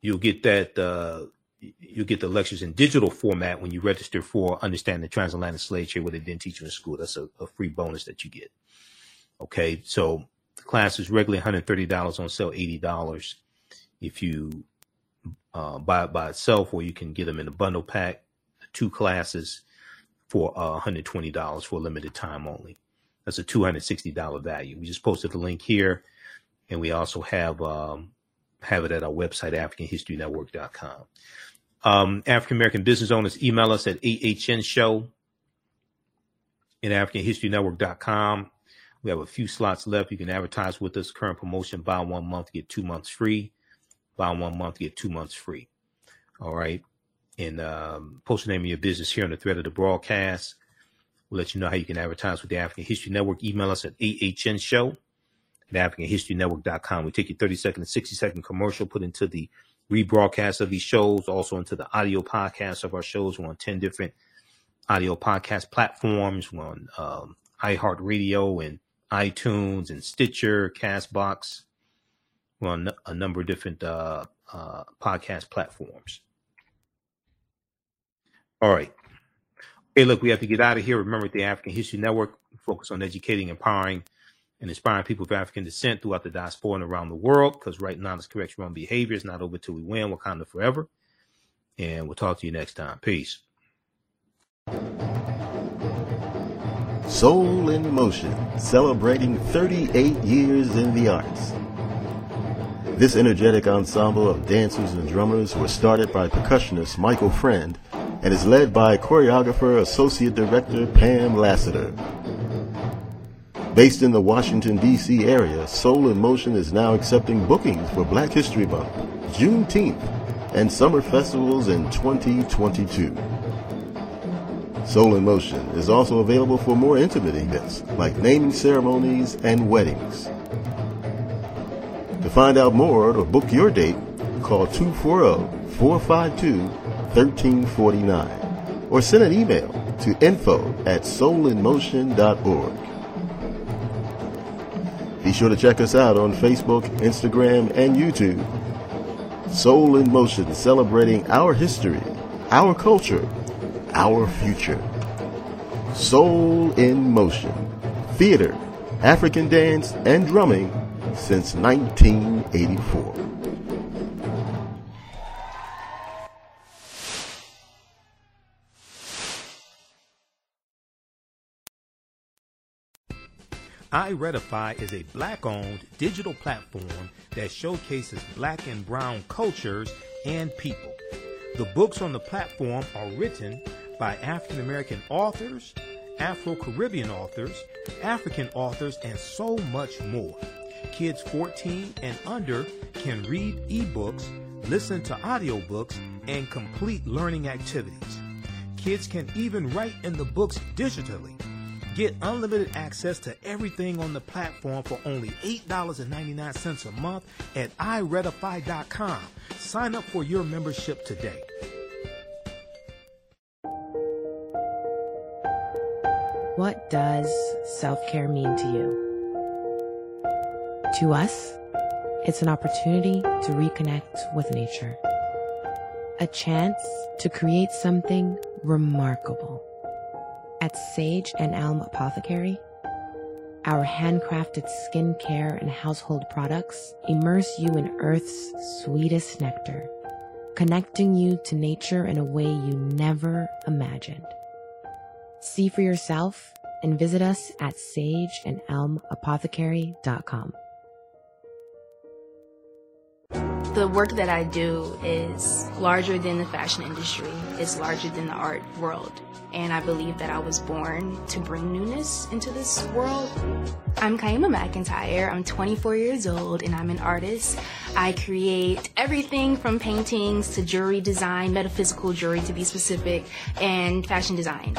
you'll get that uh, you'll get the lectures in digital format when you register for Understanding the Transatlantic Slave Trade, what they didn't teach you in school. That's a, a free bonus that you get. Okay, so the class is regularly $130 on sale, $80 if you uh, buy it by itself, or you can get them in a bundle pack, two classes for uh, $120 for a limited time only. That's a $260 value. We just posted the link here, and we also have um, have it at our website, AfricanHistoryNetwork.com. Um, African American business owners email us at ahnshow at AfricanHistoryNetwork.com We have a few slots left. You can advertise with us. Current promotion: buy one month, get two months free. Buy one month, get two months free. All right. And um, post the name of your business here on the thread of the broadcast. We'll let you know how you can advertise with the African History Network. Email us at ahn show at africanhistorynetwork.com. We take your 30 second and 60 second commercial put into the rebroadcast of these shows, also into the audio podcast of our shows. We're on 10 different audio podcast platforms. We're on um, iHeartRadio and iTunes and Stitcher, Castbox. We're on a number of different uh, uh, podcast platforms. All right. Hey, look, we have to get out of here. Remember, the African History Network focus on educating, empowering, and inspiring people of African descent throughout the diaspora and around the world. Because right now, this correct wrong behavior is not over till we win. Wakanda forever. And we'll talk to you next time. Peace. Soul in Motion, celebrating 38 years in the arts. This energetic ensemble of dancers and drummers was started by percussionist Michael Friend and is led by choreographer Associate Director Pam Lassiter. Based in the Washington, D.C. area, Soul in Motion is now accepting bookings for Black History Month, Juneteenth, and summer festivals in 2022. Soul in Motion is also available for more intimate events like naming ceremonies and weddings. To find out more or book your date, call 240-452-1349 or send an email to info at soulinmotion.org. Be sure to check us out on Facebook, Instagram, and YouTube. Soul in Motion, celebrating our history, our culture, our future. Soul in Motion. Theater, African dance, and drumming since 1984. iRedify is a black owned digital platform that showcases black and brown cultures and people. The books on the platform are written by African American authors, Afro Caribbean authors, African authors, and so much more. Kids 14 and under can read ebooks, listen to audiobooks, and complete learning activities. Kids can even write in the books digitally. Get unlimited access to everything on the platform for only $8.99 a month at iRedify.com. Sign up for your membership today. What does self care mean to you? To us, it's an opportunity to reconnect with nature, a chance to create something remarkable. At Sage and Elm Apothecary, our handcrafted skincare and household products immerse you in Earth's sweetest nectar, connecting you to nature in a way you never imagined. See for yourself and visit us at sageandelmapothecary.com. The work that I do is larger than the fashion industry. It's larger than the art world. And I believe that I was born to bring newness into this world. I'm Kyemah McEntyre. I'm 24 years old and I'm an artist. I create everything from paintings to jewelry design, metaphysical jewelry to be specific, and fashion design.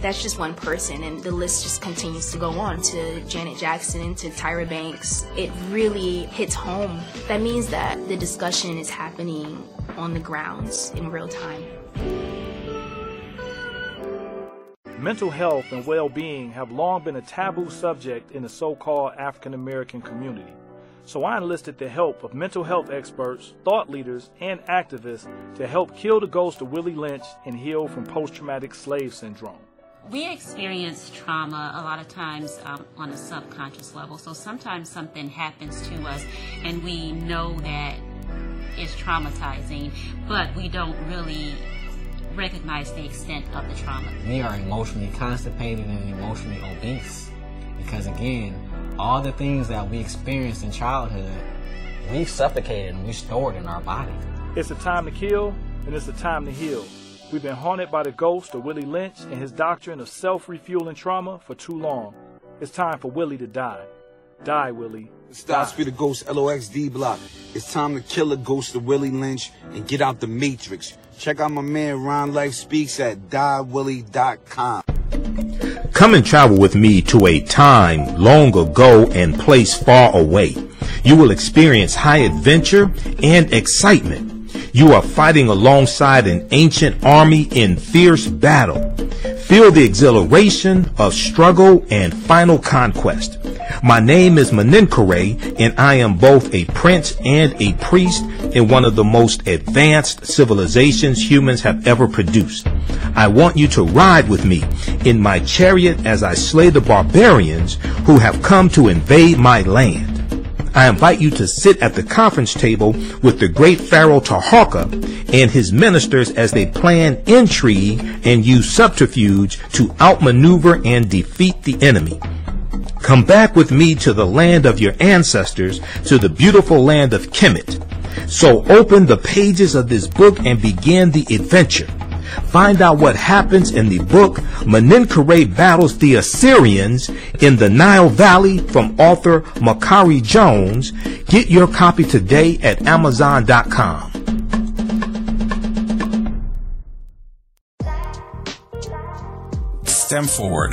That's just one person, and the list just continues to go on to Janet Jackson, to Tyra Banks. It really hits home. That means that the discussion is happening on the grounds in real time. Mental health and well being have long been a taboo subject in the so called African American community. So I enlisted the help of mental health experts, thought leaders, and activists to help kill the ghost of Willie Lynch and heal from post traumatic slave syndrome. We experience trauma a lot of times um, on a subconscious level. So sometimes something happens to us and we know that is traumatizing, but we don't really recognize the extent of the trauma. We are emotionally constipated and emotionally obese because, again, all the things that we experienced in childhood, we suffocated and we stored in our body. It's a time to kill and it's a time to heal. We've been haunted by the ghost of Willie Lynch and his doctrine of self refueling trauma for too long. It's time for Willie to die. Die, Willie. Stop Speed the Ghost LOXD block. It's time to kill the ghost of Willie Lynch and get out the matrix. Check out my man Ron Life Speaks at diewillie.com. Come and travel with me to a time long ago and place far away. You will experience high adventure and excitement. You are fighting alongside an ancient army in fierce battle. Feel the exhilaration of struggle and final conquest. My name is Menenkere, and I am both a prince and a priest in one of the most advanced civilizations humans have ever produced. I want you to ride with me in my chariot as I slay the barbarians who have come to invade my land. I invite you to sit at the conference table with the great Pharaoh Taharka and his ministers as they plan intrigue and use subterfuge to outmaneuver and defeat the enemy. Come back with me to the land of your ancestors, to the beautiful land of Kemet. So open the pages of this book and begin the adventure. Find out what happens in the book Menenkere Battles the Assyrians in the Nile Valley from author Makari Jones. Get your copy today at Amazon.com. STEM Forward,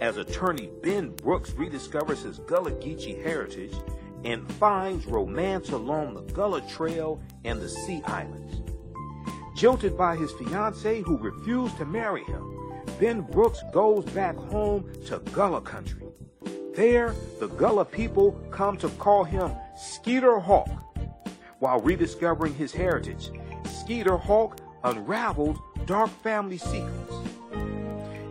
as attorney Ben Brooks rediscovers his Gullah Geechee heritage and finds romance along the Gullah Trail and the Sea Islands. Jilted by his fiancee who refused to marry him, Ben Brooks goes back home to Gullah country. There, the Gullah people come to call him Skeeter Hawk. While rediscovering his heritage, Skeeter Hawk unraveled dark family secrets.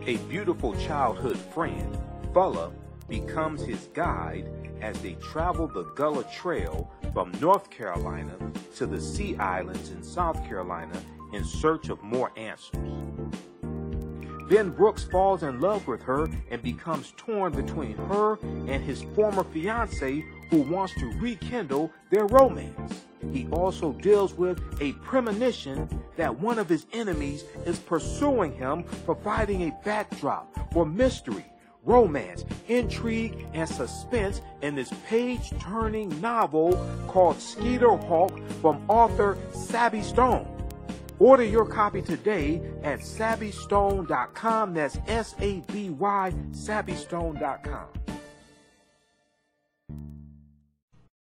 A beautiful childhood friend, Fulla, becomes his guide as they travel the Gullah Trail from North Carolina to the Sea Islands in South Carolina in search of more answers. Ben Brooks falls in love with her and becomes torn between her and his former fiance who wants to rekindle their romance. He also deals with a premonition that one of his enemies is pursuing him, providing a backdrop for mystery, romance, intrigue, and suspense in this page turning novel called Skeeter Hawk from author Sabby Stone. Order your copy today at sabbystone.com. That's S A B Y, sabbystone.com.